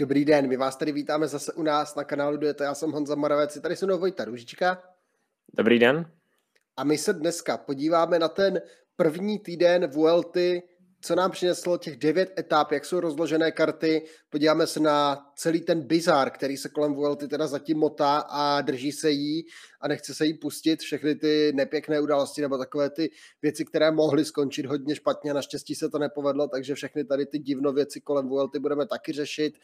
Dobrý den, my vás tady vítáme zase u nás na kanálu Dueta. Já jsem Honza Moravec, tady se mnou Vojta Ružička. Dobrý den. A my se dneska podíváme na ten první týden Vuelty co nám přineslo těch devět etap, jak jsou rozložené karty. Podíváme se na celý ten bizar, který se kolem Vuelty teda zatím motá a drží se jí a nechce se jí pustit. Všechny ty nepěkné události nebo takové ty věci, které mohly skončit hodně špatně. Naštěstí se to nepovedlo, takže všechny tady ty divno věci kolem Vuelty budeme taky řešit.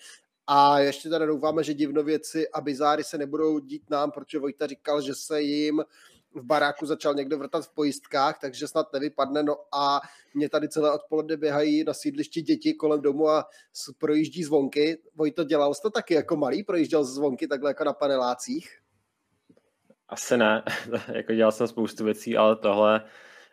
A ještě teda doufáme, že divnověci a bizáry se nebudou dít nám, protože Vojta říkal, že se jim v baráku začal někdo vrtat v pojistkách, takže snad nevypadne. No a mě tady celé odpoledne běhají na sídlišti děti kolem domu a projíždí zvonky. Vojto, dělal jsi to taky jako malý? Projížděl zvonky takhle jako na panelácích? Asi ne, jako dělal jsem spoustu věcí, ale tohle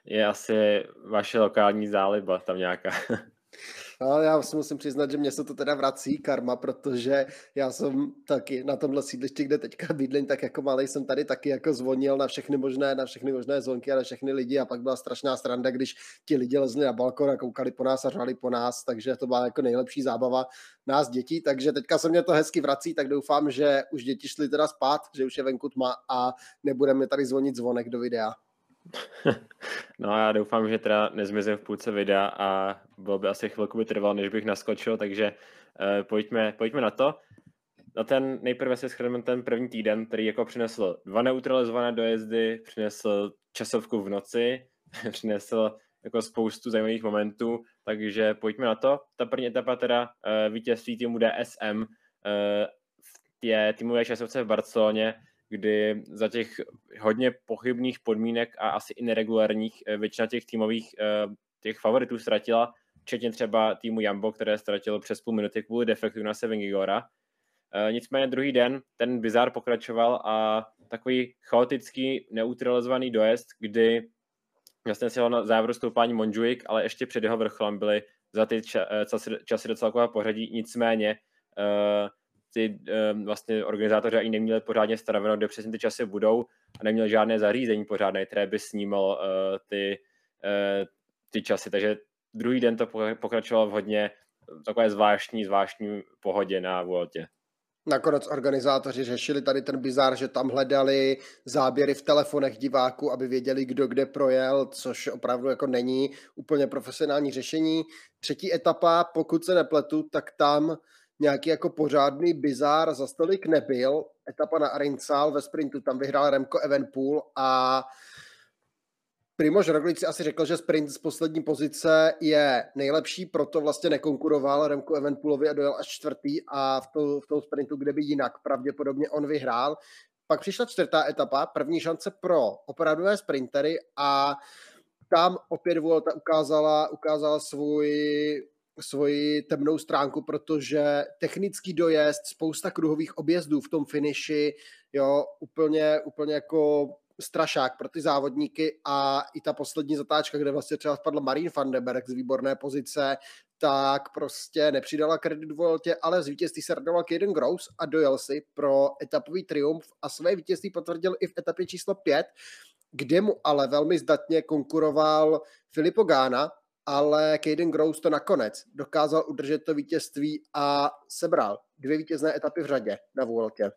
je asi vaše lokální záliba tam nějaká. No, já si musím přiznat, že mě se to teda vrací karma, protože já jsem taky na tomhle sídlišti, kde teďka bydlím, tak jako malý jsem tady taky jako zvonil na všechny možné, na všechny možné zvonky a na všechny lidi a pak byla strašná stranda, když ti lidi lezli na balkon a koukali po nás a řvali po nás, takže to byla jako nejlepší zábava nás dětí, takže teďka se mě to hezky vrací, tak doufám, že už děti šly teda spát, že už je venku tma a nebudeme tady zvonit zvonek do videa. No já doufám, že teda nezmizím v půlce videa a bylo by asi chvilku by trvalo, než bych naskočil, takže uh, pojďme, pojďme na to. Na ten nejprve si schrneme ten první týden, který jako přinesl dva neutralizované dojezdy, přinesl časovku v noci, přinesl jako spoustu zajímavých momentů, takže pojďme na to. Ta první etapa teda uh, vítězství týmu DSM uh, je týmové časovce v Barceloně, kdy za těch hodně pochybných podmínek a asi i neregulárních eh, většina těch týmových eh, těch favoritů ztratila, včetně třeba týmu Jambo, které ztratilo přes půl minuty kvůli defektu na Sevingigora. Eh, nicméně druhý den ten bizar pokračoval a takový chaotický, neutralizovaný dojezd, kdy vlastně si na závěru stoupání Monjuik, ale ještě před jeho vrcholem byly za ty časy, časy docela pořadí. Nicméně ty um, vlastně organizátoři ani neměli pořádně stanoveno, kde přesně ty časy budou a neměli žádné zařízení pořádné, které by snímalo uh, ty, uh, ty časy. Takže druhý den to pokračovalo v hodně takové zvláštní, zvláštní pohodě na Vueltě. Nakonec organizátoři řešili tady ten bizár, že tam hledali záběry v telefonech diváků, aby věděli, kdo kde projel, což opravdu jako není úplně profesionální řešení. Třetí etapa, pokud se nepletu, tak tam nějaký jako pořádný bizár za stolik nebyl. Etapa na Arinsal ve sprintu, tam vyhrál Remco Evenpool a Primož Roglic si asi řekl, že sprint z poslední pozice je nejlepší, proto vlastně nekonkuroval Remku Evenpoolovi a dojel až čtvrtý a v, to, v tom sprintu, kde by jinak pravděpodobně on vyhrál. Pak přišla čtvrtá etapa, první šance pro opravdové sprintery a tam opět Vuelta ukázala, ukázala svůj svoji temnou stránku, protože technický dojezd, spousta kruhových objezdů v tom finiši, jo, úplně, úplně jako strašák pro ty závodníky a i ta poslední zatáčka, kde vlastně třeba spadl Marín van den Berg z výborné pozice, tak prostě nepřidala kredit Vueltě, ale z vítězství se radoval Kaden Gross a dojel si pro etapový triumf a své vítězství potvrdil i v etapě číslo 5, kde mu ale velmi zdatně konkuroval Filippo Gána, ale Caden Gross to nakonec dokázal udržet to vítězství a sebral dvě vítězné etapy v řadě na Vueltě.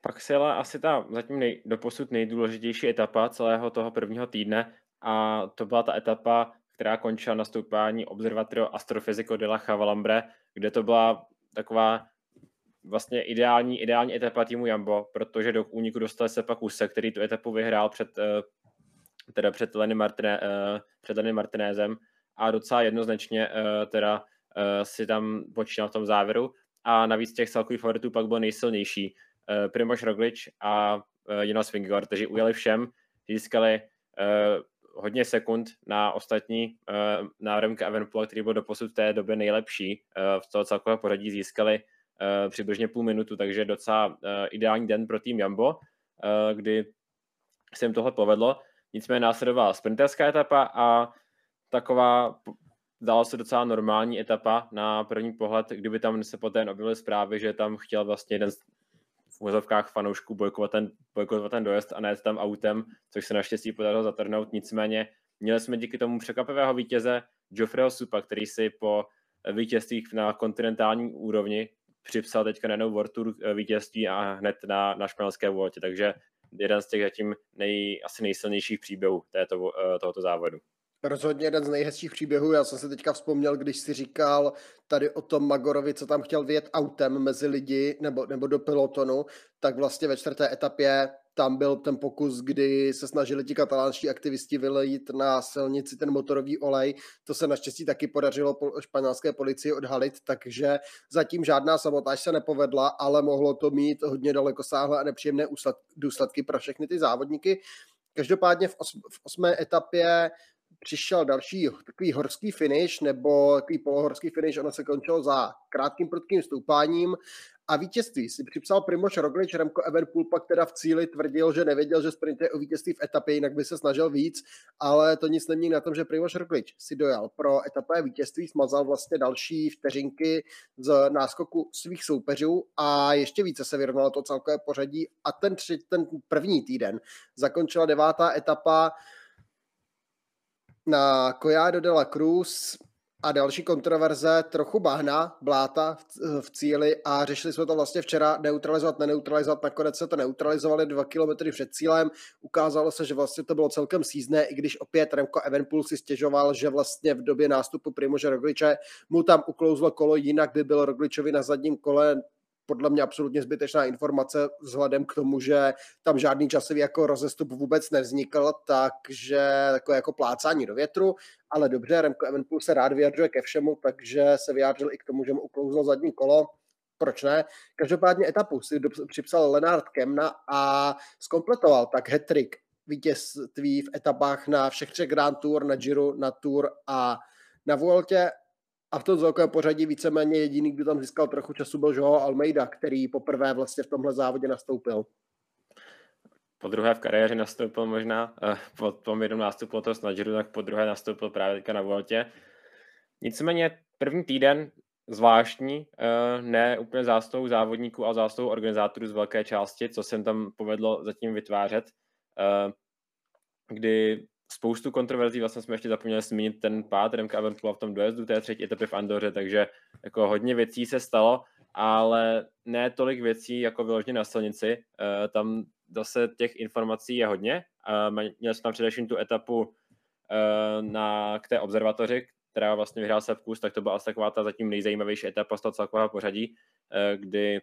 Pak se jela asi ta zatím nej, doposud nejdůležitější etapa celého toho prvního týdne a to byla ta etapa, která končila nastoupání Observatorio Astrofisico de la Chavalambre, kde to byla taková vlastně ideální, ideální etapa týmu Jambo, protože do úniku dostal se pak Use, který tu etapu vyhrál před uh, teda před Lenny, Martine, uh, před Lenny Martinézem a docela jednoznačně uh, teda uh, si tam počínal v tom závěru a navíc těch celkových favoritů pak byl nejsilnější uh, Primož Roglič a uh, Jonas Vingegaard, kteří ujeli všem, získali uh, hodně sekund na ostatní, uh, na Remke Evenpool, který byl doposud v té době nejlepší uh, v toho celkového pořadí, získali uh, přibližně půl minutu, takže docela uh, ideální den pro tým Jambo, uh, kdy se jim tohle povedlo. Nicméně následovala sprinterská etapa a taková dala se docela normální etapa na první pohled, kdyby tam se poté objevily zprávy, že tam chtěl vlastně jeden z v vozovkách fanoušků bojkovat ten, bojkovat ten dojezd a nejet tam autem, což se naštěstí podařilo zatrhnout. Nicméně měli jsme díky tomu překvapivého vítěze Geoffreyho Supa, který si po vítězstvích na kontinentální úrovni připsal teďka najednou World Tour vítězství a hned na, na španělské voltě, takže jeden z těch zatím nej, asi nejsilnějších příběhů této, tohoto závodu. Rozhodně jeden z nejhezčích příběhů. Já jsem si teďka vzpomněl, když si říkal tady o tom Magorovi, co tam chtěl vyjet autem mezi lidi nebo, nebo do pelotonu, tak vlastně ve čtvrté etapě tam byl ten pokus, kdy se snažili ti katalánští aktivisti vylejít na silnici ten motorový olej. To se naštěstí taky podařilo po španělské policii odhalit, takže zatím žádná sabotáž se nepovedla, ale mohlo to mít hodně dalekosáhlé a nepříjemné důsledky pro všechny ty závodníky. Každopádně v, v osmé etapě přišel další takový horský finish, nebo takový polohorský finish, ono se končilo za krátkým prudkým stoupáním. A vítězství si připsal Primož Roglič, Remko Evenpool pak teda v cíli tvrdil, že nevěděl, že sprint je o vítězství v etapě, jinak by se snažil víc, ale to nic nemění na tom, že Primož Roglič si dojal pro etapové vítězství, smazal vlastně další vteřinky z náskoku svých soupeřů a ještě více se vyrovnalo to celkové pořadí. A ten, tři, ten první týden zakončila devátá etapa na Collado de la Cruz a další kontroverze, trochu bahna, bláta v, v cíli a řešili jsme to vlastně včera neutralizovat, neneutralizovat, nakonec se to neutralizovali dva kilometry před cílem, ukázalo se, že vlastně to bylo celkem sízné, i když opět Remko Evenpool si stěžoval, že vlastně v době nástupu Primože Rogliče mu tam uklouzlo kolo, jinak by byl Rogličovi na zadním kole podle mě absolutně zbytečná informace vzhledem k tomu, že tam žádný časový jako rozestup vůbec nevznikl, takže takové jako plácání do větru, ale dobře, Remco Evenpool se rád vyjadřuje ke všemu, takže se vyjádřil i k tomu, že mu uklouzlo zadní kolo, proč ne? Každopádně etapu si připsal Lenard Kemna a skompletoval tak hetrik vítězství v etapách na všech třech Grand Tour, na Giro, na Tour a na Vueltě a v tom celkovém pořadí víceméně jediný, kdo tam získal trochu času, byl Joao Almeida, který poprvé vlastně v tomhle závodě nastoupil. Po druhé v kariéře nastoupil možná, eh, po tom jednom nástupu toho Snadgeru, tak po druhé nastoupil právě teďka na Voltě. Nicméně první týden zvláštní, eh, ne úplně zástou závodníků, ale zástou organizátorů z velké části, co jsem tam povedlo zatím vytvářet, eh, kdy spoustu kontroverzí, vlastně jsme ještě zapomněli zmínit ten pád Remka Evenpoola v tom dojezdu té třetí etapy v Andoře, takže jako hodně věcí se stalo, ale ne tolik věcí jako vyloženě na silnici. E, tam zase těch informací je hodně. E, měli jsme tam především tu etapu e, na, k té observatoři, která vlastně vyhrál se vkus, tak to byla asi taková ta zatím nejzajímavější etapa z toho celkového pořadí, kdy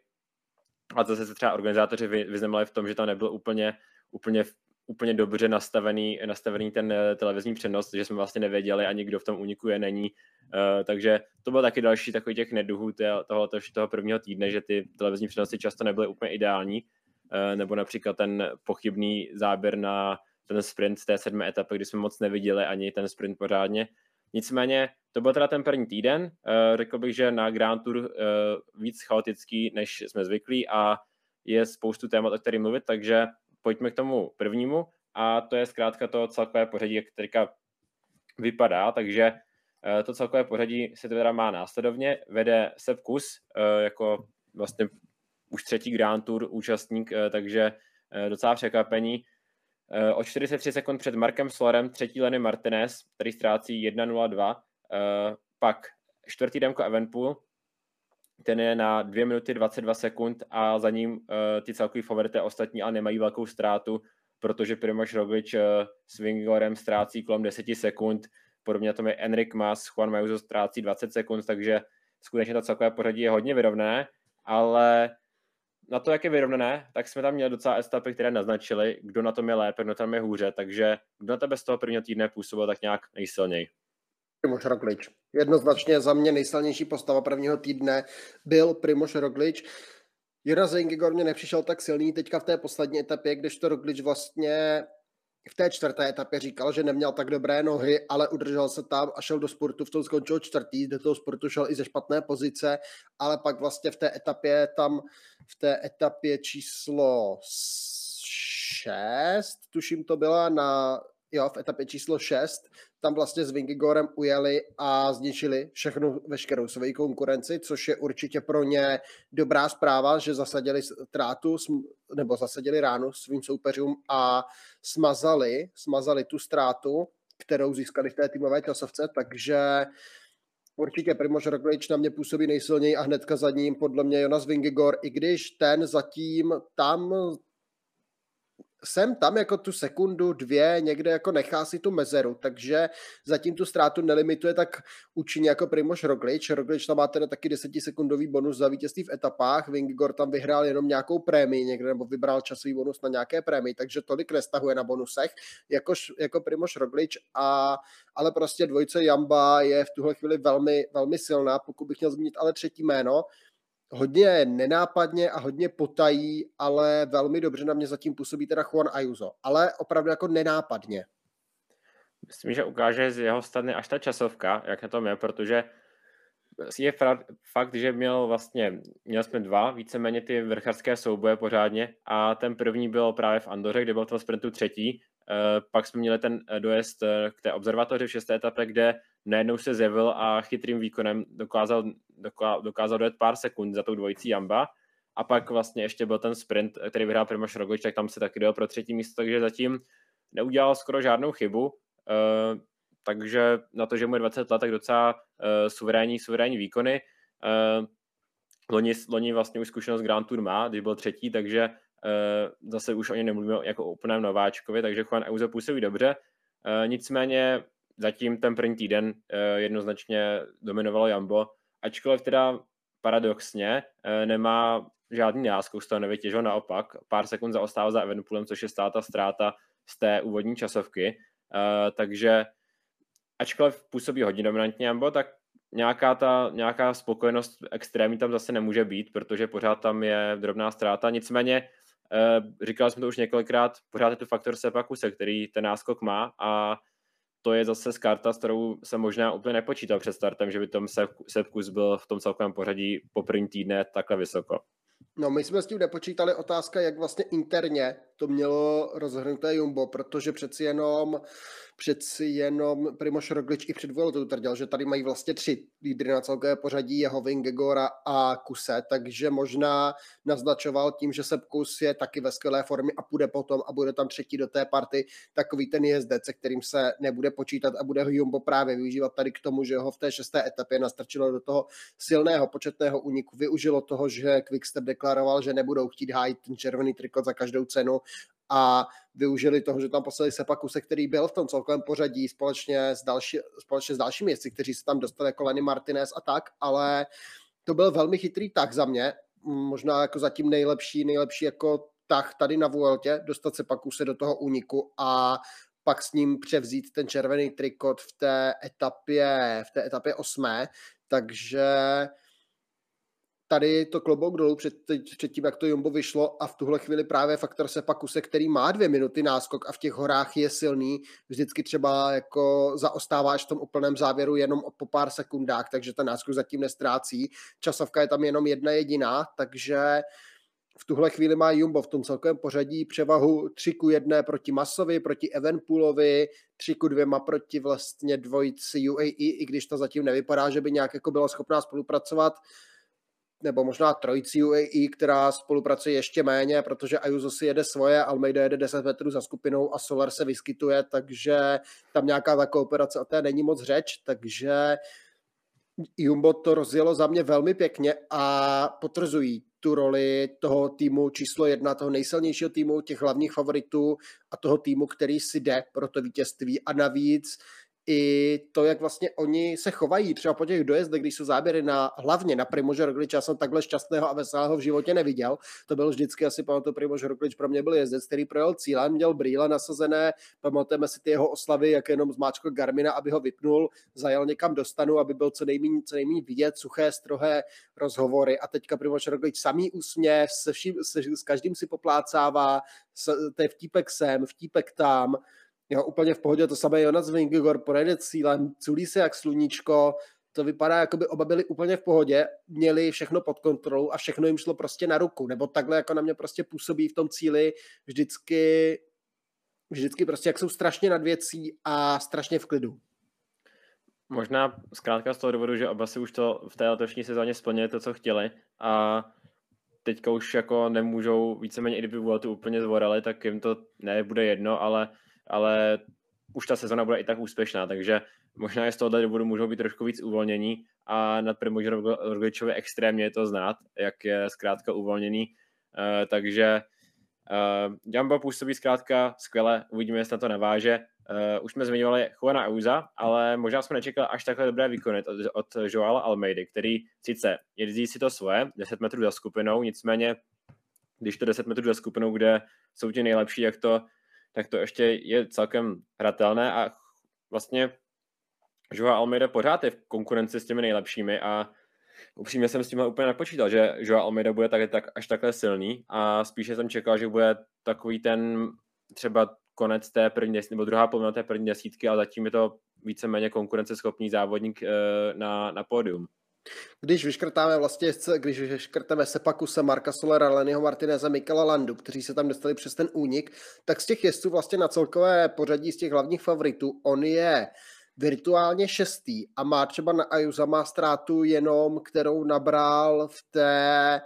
a zase se třeba organizátoři vyznamenali v tom, že to nebylo úplně, úplně úplně dobře nastavený, nastavený ten eh, televizní přenos, že jsme vlastně nevěděli ani kdo v tom úniku je, není. Uh, takže to byl taky další takový těch neduhů toho, toho prvního týdne, že ty televizní přenosy často nebyly úplně ideální, uh, nebo například ten pochybný záběr na ten sprint z té sedmé etapy, kdy jsme moc neviděli ani ten sprint pořádně. Nicméně to byl teda ten první týden, řekl bych, že na Grand Tour víc chaotický, než jsme zvyklí a je spoustu témat, o kterých mluvit, takže pojďme k tomu prvnímu. A to je zkrátka to celkové pořadí, jak teďka vypadá, takže eh, to celkové pořadí se teda má následovně, vede Sepp Kus eh, jako vlastně už třetí Grand Tour účastník, eh, takže docela překvapení. O 43 sekund před Markem Slorem třetí Lenny Martinez, který ztrácí 1.02, pak čtvrtý Demko Evenpool, ten je na 2 minuty 22 sekund a za ním uh, ty celkový favorité ostatní ale nemají velkou ztrátu, protože Primož Roglič uh, s Vingorem ztrácí kolem 10 sekund, podobně na je Enric Mas, Juan Majuso ztrácí 20 sekund, takže skutečně to celkové pořadí je hodně vyrovnané, ale na to, jak je vyrovnané, tak jsme tam měli docela etapy, které naznačili, kdo na tom je lépe, kdo tam je hůře, takže kdo na tebe z toho prvního týdne působil tak nějak nejsilněji. Primoš Roglič. Jednoznačně za mě nejsilnější postava prvního týdne byl Primoš Roglič. Jonas Zengigor mě nepřišel tak silný teďka v té poslední etapě, když to Roglič vlastně v té čtvrté etapě říkal, že neměl tak dobré nohy, ale udržel se tam a šel do sportu, v tom skončil čtvrtý, do toho sportu šel i ze špatné pozice, ale pak vlastně v té etapě tam, v té etapě číslo 6, tuším to byla na jo, v etapě číslo 6, tam vlastně s Vingigorem ujeli a zničili všechnu, veškerou svoji konkurenci, což je určitě pro ně dobrá zpráva, že zasadili trátu nebo zasadili ránu svým soupeřům a smazali, smazali tu ztrátu, kterou získali v té týmové časovce, takže Určitě Primož Roglič na mě působí nejsilněji a hnedka za ním podle mě Jonas Vingegor, i když ten zatím tam jsem tam jako tu sekundu, dvě, někde jako nechá si tu mezeru, takže zatím tu ztrátu nelimituje tak účinně jako Primož Roglič. Roglič tam má teda taky desetisekundový bonus za vítězství v etapách, Vingegor tam vyhrál jenom nějakou prémii někde, nebo vybral časový bonus na nějaké prémii, takže tolik nestahuje na bonusech, jakož, jako Primož Roglič, a, ale prostě dvojce Jamba je v tuhle chvíli velmi, velmi silná, pokud bych měl zmínit ale třetí jméno, hodně nenápadně a hodně potají, ale velmi dobře na mě zatím působí teda Juan Ayuso, ale opravdu jako nenápadně. Myslím, že ukáže z jeho strany až ta časovka, jak na tom je, protože je fakt, že měl vlastně, měl jsme dva víceméně ty vrcharské souboje pořádně a ten první byl právě v Andoře, kde byl v tom sprintu třetí, Eh, pak jsme měli ten eh, dojezd eh, k té observatoři v šesté etapě, kde najednou se zjevil a chytrým výkonem dokázal, dokázal dojet pár sekund za tou dvojicí Jamba. A pak vlastně ještě byl ten sprint, který vyhrál Primoš Roglič, tak tam se taky dojel pro třetí místo, takže zatím neudělal skoro žádnou chybu. takže na to, že mu je 20 let, tak docela suverénní, suverénní výkony. loni, loni vlastně už zkušenost Grand Tour má, když byl třetí, takže Eh, zase už o ně nemluvíme jako o úplném nováčkovi, takže Juan Euze působí dobře. Eh, nicméně zatím ten první týden eh, jednoznačně dominovalo Jambo, ačkoliv teda paradoxně nemá žádný náskok z toho nevytěžil, naopak. Pár sekund zaostával za Evenpoolem, což je státa ztráta z té úvodní časovky, takže ačkoliv působí hodně dominantně Jambo, tak nějaká ta nějaká spokojenost extrémní tam zase nemůže být, protože pořád tam je drobná ztráta, nicméně Eh, říkal jsem to už několikrát, pořád je tu faktor Sepakuse, který ten náskok má a to je zase z karta, s kterou se možná úplně nepočítal před startem, že by tom Sepkus byl v tom celkovém pořadí po první týdne takhle vysoko. No, my jsme s tím nepočítali otázka, jak vlastně interně to mělo rozhrnuté Jumbo, protože přeci jenom přeci jenom Primoš Roglič i před to tvrdil, že tady mají vlastně tři lídry na celkové pořadí, jeho Vingegora a Kuse, takže možná naznačoval tím, že Kus je taky ve skvělé formě a půjde potom a bude tam třetí do té party, takový ten jezdec, se kterým se nebude počítat a bude ho Jumbo právě využívat tady k tomu, že ho v té šesté etapě nastrčilo do toho silného početného úniku, využilo toho, že Quickstep deklaroval, že nebudou chtít hájit ten červený trikot za každou cenu a využili toho, že tam poslali Sepakuse, který byl v tom celkovém pořadí společně s, další, společně s dalšími jezdci, kteří se tam dostali jako Lenny Martinez a tak, ale to byl velmi chytrý tak za mě, možná jako zatím nejlepší, nejlepší jako tah tady na Vueltě, dostat se pak se do toho úniku a pak s ním převzít ten červený trikot v té etapě, v té etapě osmé, takže tady to klobouk dolů před, před tím, jak to Jumbo vyšlo a v tuhle chvíli právě faktor Sepakuse, který má dvě minuty náskok a v těch horách je silný, vždycky třeba jako zaostáváš v tom úplném závěru jenom po pár sekundách, takže ten náskok zatím nestrácí. Časovka je tam jenom jedna jediná, takže v tuhle chvíli má Jumbo v tom celkovém pořadí převahu 3 ku 1 proti Masovi, proti Evenpoolovi, 3 ku 2 proti vlastně dvojici UAE, i když to zatím nevypadá, že by nějak jako byla schopná spolupracovat nebo možná trojici UAE, která spolupracuje ještě méně, protože Ayuso si jede svoje, Almeida jede 10 metrů za skupinou a Solar se vyskytuje, takže tam nějaká ta kooperace o té není moc řeč, takže Jumbo to rozjelo za mě velmi pěkně a potvrzují tu roli toho týmu číslo jedna, toho nejsilnějšího týmu, těch hlavních favoritů a toho týmu, který si jde pro to vítězství. A navíc i to, jak vlastně oni se chovají, třeba po těch dojezdech, když jsou záběry na hlavně na Primože Roglič, já jsem takhle šťastného a veselého v životě neviděl. To byl vždycky asi pamatuju, Primož Roglič pro mě byl jezdec, který projel cílem, měl brýle nasazené, pamatujeme si ty jeho oslavy, jak jenom zmáčkl Garmina, aby ho vypnul, zajel někam do stanu, aby byl co nejméně, co nejméně vidět, suché, strohé rozhovory. A teďka Primož Roglič samý úsměv, se, vším, se, s každým si poplácává, to je vtípek sem, vtípek tam, Jo, úplně v pohodě, to samé Jonas Vingegor projede cílem, culí se jak sluníčko, to vypadá, jako by oba byli úplně v pohodě, měli všechno pod kontrolou a všechno jim šlo prostě na ruku, nebo takhle jako na mě prostě působí v tom cíli vždycky, vždycky prostě jak jsou strašně nad věcí a strašně v klidu. Možná zkrátka z toho důvodu, že oba si už to v té letošní sezóně splnili to, co chtěli a teďka už jako nemůžou víceméně, i kdyby to úplně zvorali, tak jim to nebude jedno, ale ale už ta sezona bude i tak úspěšná, takže možná je z tohohle důvodu můžou být trošku víc uvolnění a nad Primožem Rogličovi extrémně je to znát, jak je zkrátka uvolněný, uh, takže uh, Jumbo působí zkrátka skvěle, uvidíme, jestli na to naváže. Uh, už jsme zmiňovali Juana Auza, ale možná jsme nečekali až takhle dobré výkony od, od Joala Almeidy, který sice jezdí si to svoje, 10 metrů za skupinou, nicméně když to 10 metrů za skupinou, kde jsou ti nejlepší, jak to, tak to ještě je celkem hratelné a vlastně Joa Almeida pořád je v konkurenci s těmi nejlepšími a upřímně jsem s tím úplně nepočítal, že Joa Almeida bude tak, tak, až takhle silný a spíše jsem čekal, že bude takový ten třeba konec té první nebo druhá polovina té první desítky, ale zatím je to víceméně konkurenceschopný závodník e, na, na pódium. Když vyškrtáme vlastně, když vyškrtáme Sepakuse, Marka Solera, Lennyho Martineze, Mikela Landu, kteří se tam dostali přes ten únik, tak z těch jezdců vlastně na celkové pořadí z těch hlavních favoritů, on je virtuálně šestý a má třeba na Ajuza má ztrátu jenom, kterou nabral v té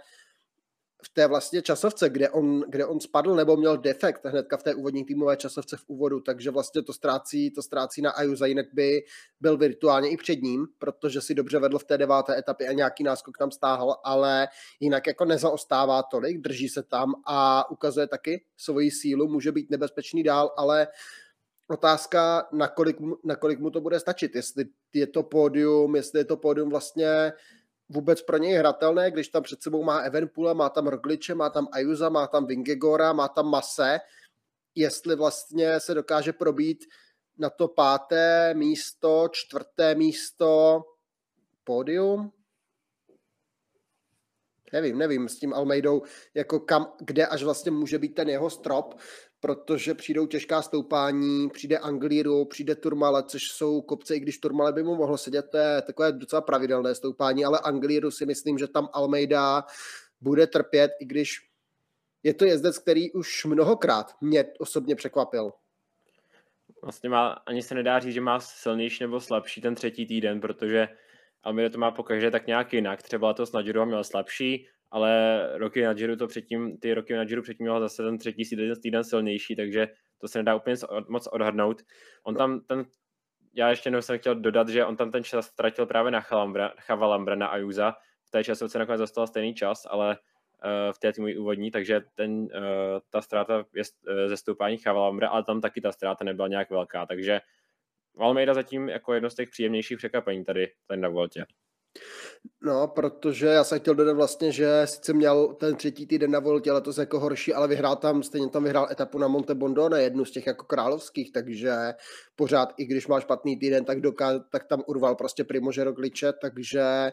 v té vlastně časovce, kde on, kde on spadl nebo měl defekt hnedka v té úvodní týmové časovce v úvodu, takže vlastně to ztrácí, to ztrácí na Ajuza, jinak by byl virtuálně i před ním, protože si dobře vedl v té deváté etapě a nějaký náskok tam stáhl, ale jinak jako nezaostává tolik, drží se tam a ukazuje taky svoji sílu, může být nebezpečný dál, ale otázka, nakolik, nakolik mu to bude stačit, jestli je to pódium, jestli je to pódium vlastně vůbec pro něj hratelné, když tam před sebou má Evenpula, má tam Rogliče, má tam Ajuza, má tam Vingegora, má tam Mase, jestli vlastně se dokáže probít na to páté místo, čtvrté místo, pódium, Nevím, nevím s tím Almeidou, jako kam, kde až vlastně může být ten jeho strop, protože přijdou těžká stoupání, přijde Anglíru, přijde Turmale, což jsou kopce, i když Turmale by mu mohlo sedět, to je takové docela pravidelné stoupání, ale Anglíru si myslím, že tam Almeida bude trpět, i když je to jezdec, který už mnohokrát mě osobně překvapil. Vlastně má, ani se nedá říct, že má silnější nebo slabší ten třetí týden, protože Almeida to má pokaždé tak nějak jinak. Třeba to s Nadžiru měl slabší, ale roky na Giro to předtím, ty roky na Giro předtím měl zase ten třetí týden, týden silnější, takže to se nedá úplně moc odhadnout. On tam ten, já ještě jenom jsem chtěl dodat, že on tam ten čas ztratil právě na Chavalambra, na Ajuza, v té časovce nakonec dostal stejný čas, ale uh, v té týmu úvodní, takže ten, uh, ta ztráta je uh, ze stoupání Chavalambra, ale tam taky ta ztráta nebyla nějak velká, takže Almeida zatím jako jedno z těch příjemnějších překvapení tady, tady na Voltě. No, protože já jsem chtěl dodat vlastně, že sice měl ten třetí týden na Voltě letos jako horší, ale vyhrál tam, stejně tam vyhrál etapu na Monte Bondone, jednu z těch jako královských, takže pořád, i když má špatný týden, tak, doká, tak tam urval prostě Primože Rogliče, takže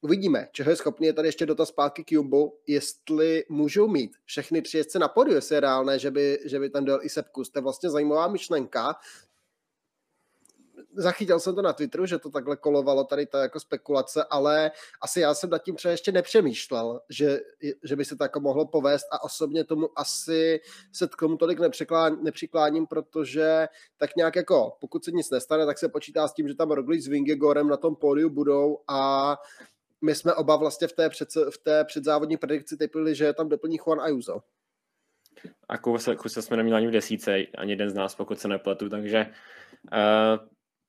uvidíme, čeho je schopný. Je tady ještě dotaz zpátky k Jumbo, jestli můžou mít všechny tři jezdce na podiu, jestli je reálné, že by, že by tam dal i Sepkus. To je vlastně zajímavá myšlenka, zachytil jsem to na Twitteru, že to takhle kolovalo tady ta jako spekulace, ale asi já jsem nad tím třeba ještě nepřemýšlel, že, že by se to jako mohlo povést a osobně tomu asi se k tomu tolik nepřikláním, protože tak nějak jako pokud se nic nestane, tak se počítá s tím, že tam Roglič s Vingegorem na tom pódiu budou a my jsme oba vlastně v té, před, v té předzávodní predikci typili, že tam doplní Juan Ayuso. A Kuse, Kuse jsme neměli ani v desíce, ani jeden z nás, pokud se nepletu, takže uh,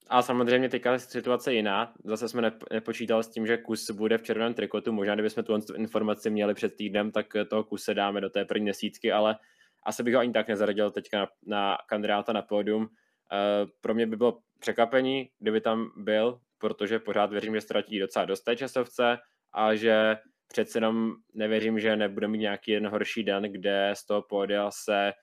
a samozřejmě teďka je situace jiná. Zase jsme nepočítali s tím, že kus bude v červeném trikotu. Možná, kdybychom tu informaci měli před týdnem, tak toho kuse dáme do té první desítky, ale asi bych ho ani tak nezaradil teďka na, na kandidáta na pódium. Uh, pro mě by bylo překvapení, kdyby tam byl, protože pořád věřím, že ztratí docela dost té časovce a že přece jenom nevěřím, že nebude mít nějaký jeden horší den, kde z toho pódia se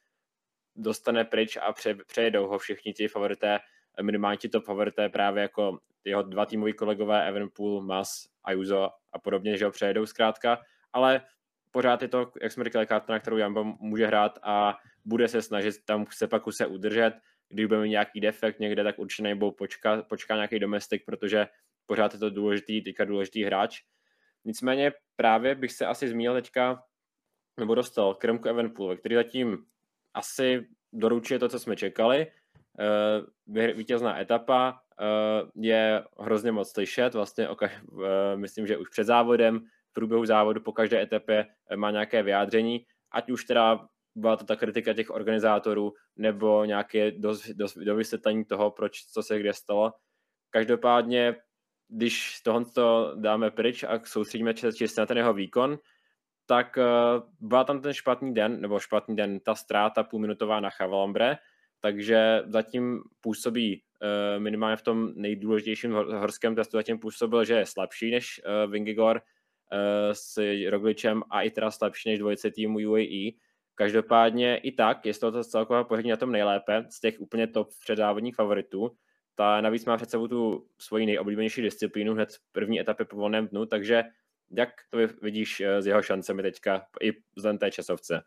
dostane pryč a pře, přejedou ho všichni ti favorité minimálně ti top favorité právě jako jeho dva týmoví kolegové Evenpool, Mas, Ayuso a podobně, že ho přejedou zkrátka, ale pořád je to, jak jsme říkali, karta, na kterou Jambo může hrát a bude se snažit tam se pak se udržet, když bude mít nějaký defekt někde, tak určitě nebo počká, počká nějaký domestik, protože pořád je to důležitý, teďka důležitý hráč. Nicméně právě bych se asi zmínil teďka, nebo dostal k Remku Evenpool, který zatím asi doručuje to, co jsme čekali, vítězná etapa eh, je hrozně moc slyšet, vlastně eh, myslím, že už před závodem, v průběhu závodu po každé etapě má nějaké vyjádření, ať už teda byla to ta kritika těch organizátorů nebo nějaké do vysvětlení toho, proč co se kde stalo. Každopádně, když tohle to dáme pryč a soustředíme čistě na ten jeho výkon, tak byla tam ten špatný den, nebo špatný den, ta ztráta půlminutová na Chavalambre, takže zatím působí uh, minimálně v tom nejdůležitějším horském testu zatím působil, že je slabší než uh, Vingigor uh, s Rogličem a i teda slabší než dvojice týmu UAE. Každopádně i tak, je to celkově pořadí na tom nejlépe z těch úplně top předávodních favoritů. Ta navíc má před sebou tu svoji nejoblíbenější disciplínu hned první etapy po volném dnu, takže jak to vidíš s jeho šancemi teďka i vzhledem té časovce?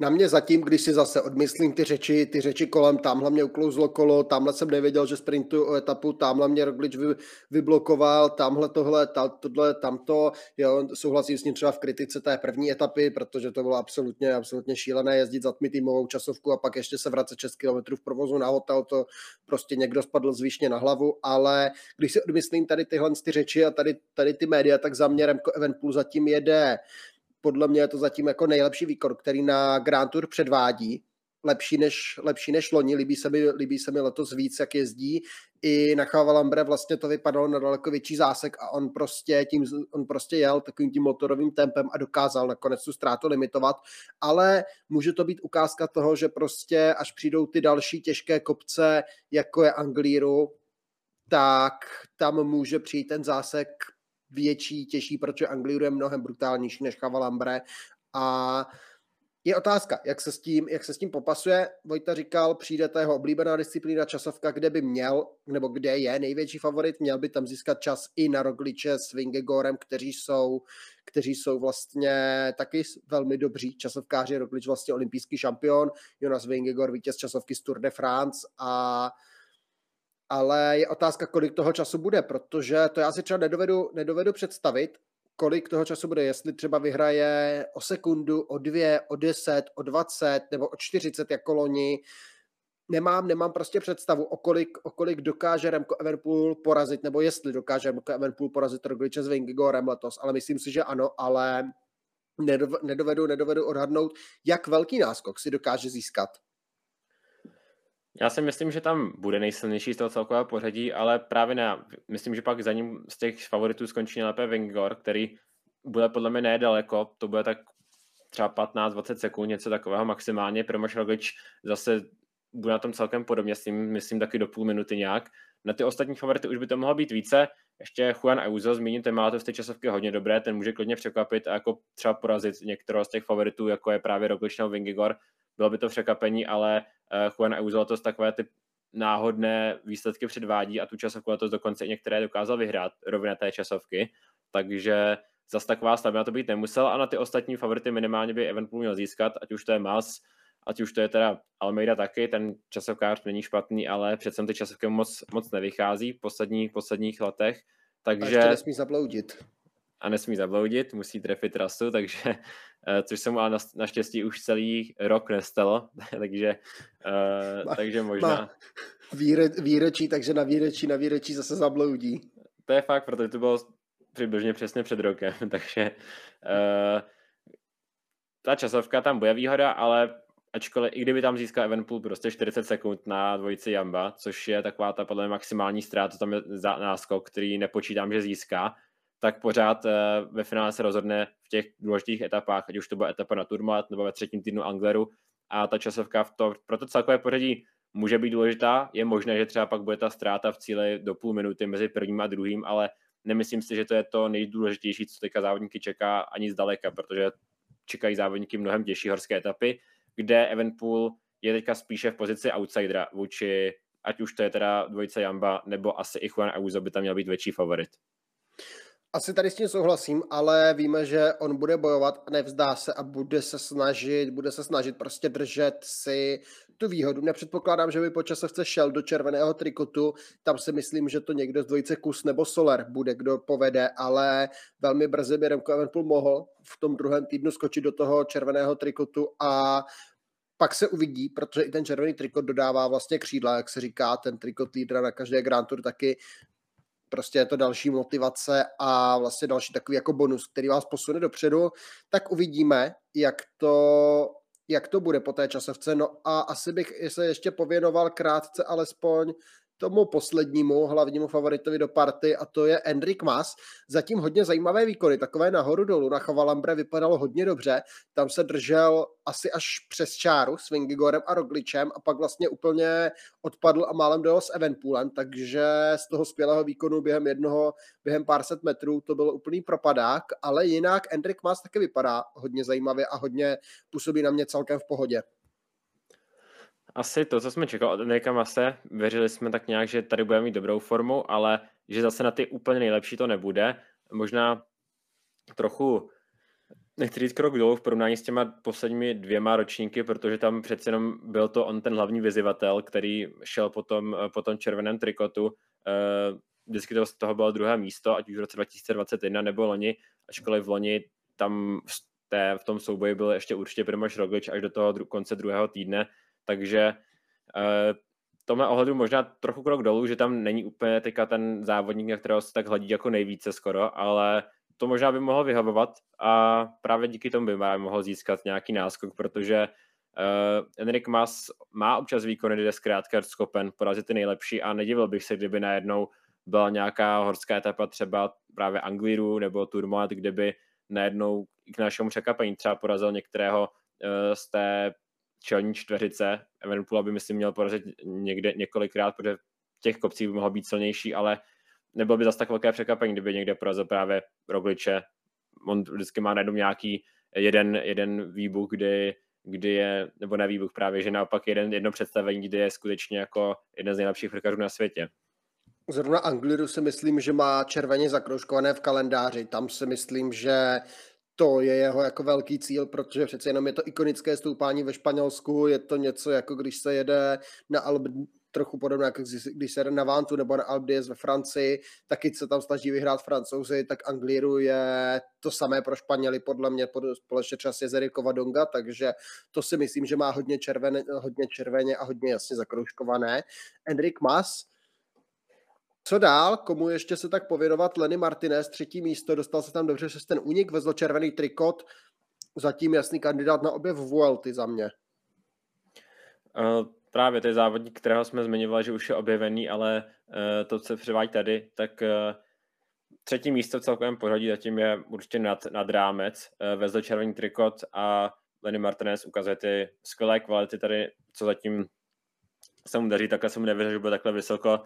Na mě zatím, když si zase odmyslím ty řeči, ty řeči kolem, tamhle mě uklouzlo kolo, tamhle jsem nevěděl, že sprintuju o etapu, tamhle mě Roglič vy, vyblokoval, tamhle tohle, ta, tohle, tamto, jo, souhlasím s ním třeba v kritice té první etapy, protože to bylo absolutně, absolutně šílené jezdit za týmovou časovku a pak ještě se vracet 6 km v provozu na hotel, to prostě někdo spadl zvyšně na hlavu, ale když si odmyslím tady tyhle ty řeči a tady, tady ty média, tak za mě Remko Evenpool zatím jede podle mě je to zatím jako nejlepší výkon, který na Grand Tour předvádí. Lepší než, lepší než loni, líbí se, mi, líbí se mi letos víc, jak jezdí. I na Chavalambre vlastně to vypadalo na daleko větší zásek a on prostě, tím, on prostě jel takovým tím motorovým tempem a dokázal nakonec tu ztrátu limitovat, ale může to být ukázka toho, že prostě až přijdou ty další těžké kopce, jako je Anglíru, tak tam může přijít ten zásek větší, těžší, protože Angliru je mnohem brutálnější než Chavalambre a je otázka, jak se, s tím, jak se s tím popasuje. Vojta říkal, přijde ta jeho oblíbená disciplína časovka, kde by měl, nebo kde je největší favorit, měl by tam získat čas i na Rogliče s Vingegorem, kteří jsou, kteří jsou vlastně taky velmi dobří časovkáři. Roglič vlastně olympijský šampion, Jonas Vingegor vítěz časovky z Tour de France a ale je otázka, kolik toho času bude, protože to já si třeba nedovedu, nedovedu představit, kolik toho času bude, jestli třeba vyhraje o sekundu, o dvě, o deset, o dvacet nebo o čtyřicet jako loni. Nemám, nemám prostě představu, o kolik, o kolik dokáže Remco Evenpool porazit, nebo jestli dokáže Remco Evenpool porazit Rogliče s Vingigorem letos, ale myslím si, že ano, ale nedovedu, nedovedu odhadnout, jak velký náskok si dokáže získat. Já si myslím, že tam bude nejsilnější z toho celkového pořadí, ale právě ne. Myslím, že pak za ním z těch favoritů skončí nejlépe Vingor, který bude podle mě nedaleko, to bude tak třeba 15-20 sekund, něco takového maximálně. Primož Roglič zase bude na tom celkem podobně, s tím myslím taky do půl minuty nějak. Na ty ostatní favority už by to mohlo být více. Ještě Juan Ayuso, zmíním, ten má to v té časovky hodně dobré, ten může klidně překvapit a jako třeba porazit některého z těch favoritů, jako je právě Roglič nebo Vingigor. Bylo by to překvapení, ale uh, Juan Ayuso letos takové ty náhodné výsledky předvádí a tu časovku letos dokonce i některé dokázal vyhrát rovně té časovky, takže zase taková slabina to být nemusel a na ty ostatní favority minimálně by Evenpool měl získat, ať už to je Mas, ať už to je teda Almeida taky, ten časovkář není špatný, ale přece ty časovky moc, moc nevychází v posledních, posledních letech, takže... A nesmí zabloudit. A nesmí zabloudit, musí trefit trasu, takže Eh, což se mu ale naštěstí už celý rok nestalo, takže, uh, má, takže možná... Má výre, výročí, takže na výročí, na výročí zase zabloudí. To je fakt, protože to bylo přibližně přesně před rokem, takže uh, ta časovka tam bude výhoda, ale ačkoliv, i kdyby tam získal Evenpool prostě 40 sekund na dvojici Jamba, což je taková ta podle maximální ztráta, tam je za náskok, který nepočítám, že získá, tak pořád uh, ve finále se rozhodne v těch důležitých etapách, ať už to bude etapa na Turmat nebo ve třetím týdnu Angleru a ta časovka v to, pro to celkové pořadí může být důležitá. Je možné, že třeba pak bude ta ztráta v cíli do půl minuty mezi prvním a druhým, ale nemyslím si, že to je to nejdůležitější, co teďka závodníky čeká ani zdaleka, protože čekají závodníky mnohem těžší horské etapy, kde Evenpool je teďka spíše v pozici outsidera vůči, ať už to je teda dvojice Jamba, nebo asi i Juan Ayuso by tam měl být větší favorit. Asi tady s tím souhlasím, ale víme, že on bude bojovat a nevzdá se a bude se snažit, bude se snažit prostě držet si tu výhodu. Nepředpokládám, že by po časovce šel do červeného trikotu, tam si myslím, že to někdo z dvojice Kus nebo Soler bude, kdo povede, ale velmi brzy by Remco Evenpool mohl v tom druhém týdnu skočit do toho červeného trikotu a pak se uvidí, protože i ten červený trikot dodává vlastně křídla, jak se říká, ten trikot lídra na každé Grand Tour taky prostě je to další motivace a vlastně další takový jako bonus, který vás posune dopředu, tak uvidíme, jak to, jak to bude po té časovce. No a asi bych se ještě pověnoval krátce alespoň tomu poslednímu hlavnímu favoritovi do party a to je Enrik Mas. Zatím hodně zajímavé výkony, takové nahoru dolů. Na Chavalambre vypadalo hodně dobře, tam se držel asi až přes čáru s Vingigorem a Rogličem a pak vlastně úplně odpadl a málem dojel s Evenpoolem, takže z toho skvělého výkonu během jednoho, během pár set metrů to byl úplný propadák, ale jinak Enrik Mas taky vypadá hodně zajímavě a hodně působí na mě celkem v pohodě. Asi to, co jsme čekali od Enrika Mase, věřili jsme tak nějak, že tady bude mít dobrou formu, ale že zase na ty úplně nejlepší to nebude. Možná trochu, nechci říct krok dolů v porovnání s těma posledními dvěma ročníky, protože tam přece jenom byl to on ten hlavní vyzivatel, který šel po tom, po tom červeném trikotu. Eh, vždycky to z toho bylo druhé místo, ať už v roce 2021 nebo loni, ačkoliv v loni tam v, té, v tom souboji byl ještě určitě Primož Roglič až do toho dru- konce druhého týdne, takže uh, tomhle ohledu možná trochu krok dolů, že tam není úplně teďka ten závodník, na kterého se tak hledí jako nejvíce skoro, ale to možná by mohlo vyhovovat a právě díky tomu by mohl získat nějaký náskok, protože uh, Enrik Mas má občas výkony, kde je zkrátka schopen porazit ty nejlepší a nedivil bych se, kdyby najednou byla nějaká horská etapa třeba právě Angliru nebo Tourmalet, kde by najednou k našemu překvapení třeba porazil některého uh, z té čelní čtveřice. Evenpool by myslím měl porazit někde několikrát, protože těch kopcích by mohl být silnější, ale nebylo by zase tak velké překvapení, kdyby někde porazil právě Rogliče. On vždycky má najednou nějaký jeden, jeden výbuch, kdy, kdy je, nebo ne výbuch právě, že naopak jeden, jedno představení, kdy je skutečně jako jeden z nejlepších frkařů na světě. Zrovna Angliru si myslím, že má červeně zakroužkované v kalendáři. Tam si myslím, že to je jeho jako velký cíl, protože přece jenom je to ikonické stoupání ve Španělsku, je to něco jako když se jede na Alb trochu podobné, jako když se jede na Vantu nebo na Alp ve Francii, taky se tam snaží vyhrát francouzi, tak Angliru je to samé pro Španěli, podle mě společně třeba s jezery Kovadonga, takže to si myslím, že má hodně, červené, hodně červeně a hodně jasně zakroužkované. Enrik Mas, co dál? Komu ještě se tak pověnovat? Lenny Martinez, třetí místo, dostal se tam dobře přes ten únik, vezl červený trikot, zatím jasný kandidát na objev Vuelty za mě. Uh, právě to je závodník, kterého jsme zmiňovali, že už je objevený, ale uh, to, co převádí tady, tak uh, třetí místo v celkovém pořadí zatím je určitě nad, nad rámec. Uh, vezl červený trikot a Lenny Martinez ukazuje ty skvělé kvality tady, co zatím se mu daří, takhle jsem nevěřil, že bude takhle vysoko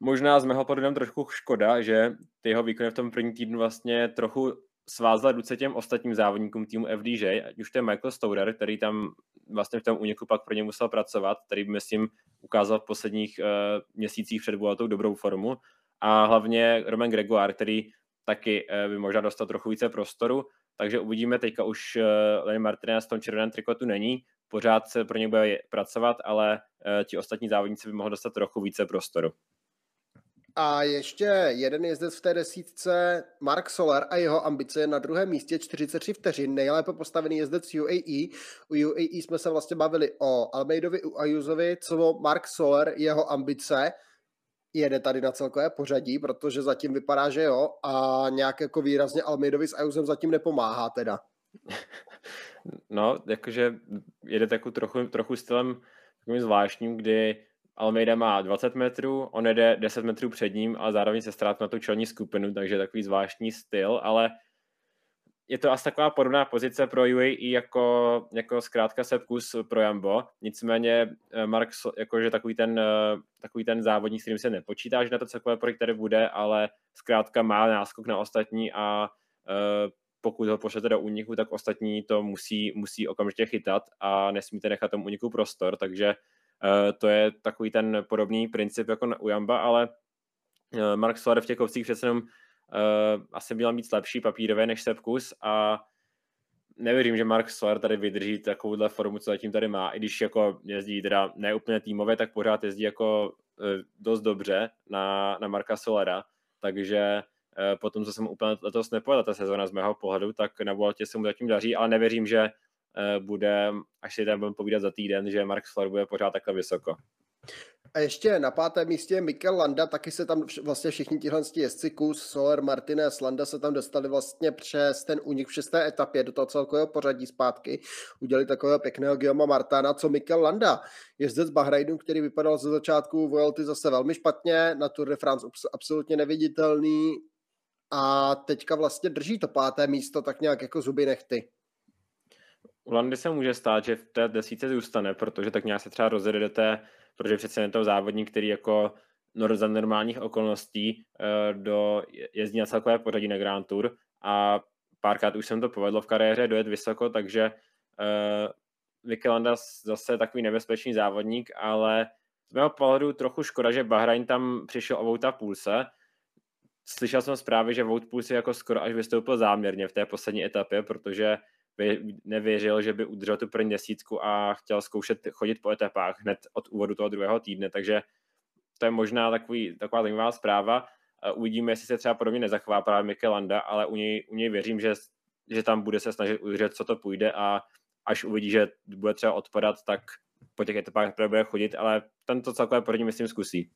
možná z mého pohledu trošku škoda, že ty jeho výkony v tom první týdnu vlastně trochu svázal ruce těm ostatním závodníkům týmu FDJ, ať už to je Michael Stourer, který tam vlastně v tom úniku pak pro ně musel pracovat, který myslím ukázal v posledních uh, měsících před Vueltou dobrou formu. A hlavně Roman Gregoire, který taky uh, by možná dostal trochu více prostoru, takže uvidíme, teďka už uh, Lenny Martinez v tom červeném trikotu není, pořád se pro ně bude pracovat, ale uh, ti ostatní závodníci by mohli dostat trochu více prostoru. A ještě jeden jezdec v té desítce, Mark Soler a jeho ambice na druhém místě 43 vteřin, nejlépe postavený jezdec UAE. U UAE jsme se vlastně bavili o Almeidovi, u Ajuzovi, co Mark Soler, jeho ambice, jede tady na celkové pořadí, protože zatím vypadá, že jo, a nějak jako výrazně Almeidovi s Ajuzem zatím nepomáhá teda. No, jakože jede takovou trochu, trochu stylem takovým zvláštním, kdy Almeida má 20 metrů, on jede 10 metrů před ním, ale zároveň se ztrát na tu čelní skupinu, takže takový zvláštní styl, ale je to asi taková podobná pozice pro UAE jako, jako zkrátka Sepkus pro Jambo. Nicméně eh, Mark, jakože takový ten, eh, takový ten závodník, s kterým se nepočítá, že na to celkové projekt tady bude, ale zkrátka má náskok na ostatní a uh, pokud ho pošlete do úniku, tak ostatní to musí, musí okamžitě chytat a nesmíte nechat tomu úniku prostor, takže Eh, to je takový ten podobný princip jako u Jamba, ale eh, Mark Soler v těch kovcích přece jenom uh, asi měl mít lepší papírové než Sepkus a nevěřím, že Mark Soler tady vydrží takovouhle formu, co zatím tady má, i když jako jezdí teda ne úplně týmově, tak pořád jezdí jako dost dobře na, na Marka Solera, takže potom, co jsem úplně letos nepovedla ta sezona z mého pohledu, tak na Vueltě se mu zatím daří, ale nevěřím, že Eh, bude, až si tam budeme povídat za týden, že Mark Soler bude pořád takhle vysoko. A ještě na pátém místě Mikel Landa, taky se tam vlastně všichni tihle jezdci, Kus, Soler, Martinez, Landa se tam dostali vlastně přes ten únik v šesté etapě do toho celkového pořadí zpátky. Udělali takového pěkného Guillaume Martana, co Mikel Landa, jezdec Bahrajnu, který vypadal ze začátku Vuelty zase velmi špatně, na Tour de France absolutně neviditelný a teďka vlastně drží to páté místo tak nějak jako zuby nechty. U Landy se může stát, že v té desíce zůstane, protože tak nějak se třeba rozjede do té protože přece je to závodník, který jako za normálních okolností uh, do, jezdí na celkové pořadí na Grand Tour a párkrát už jsem to povedlo v kariéře dojet vysoko, takže uh, Vicky Landa zase takový nebezpečný závodník, ale z mého pohledu trochu škoda, že Bahrain tam přišel o Vouta Pulse. Slyšel jsem zprávy, že Vout Pulse jako skoro až vystoupil záměrně v té poslední etapě, protože nevěřil, že by udržel tu první desítku a chtěl zkoušet chodit po etapách hned od úvodu toho druhého týdne, takže to je možná takový, taková zajímavá zpráva. Uvidíme, jestli se třeba podobně nezachová právě Mikel Landa, ale u něj, u něj věřím, že, že tam bude se snažit udržet, co to půjde a až uvidí, že bude třeba odpadat, tak po těch etapách bude chodit, ale tento celkové poradí myslím zkusí.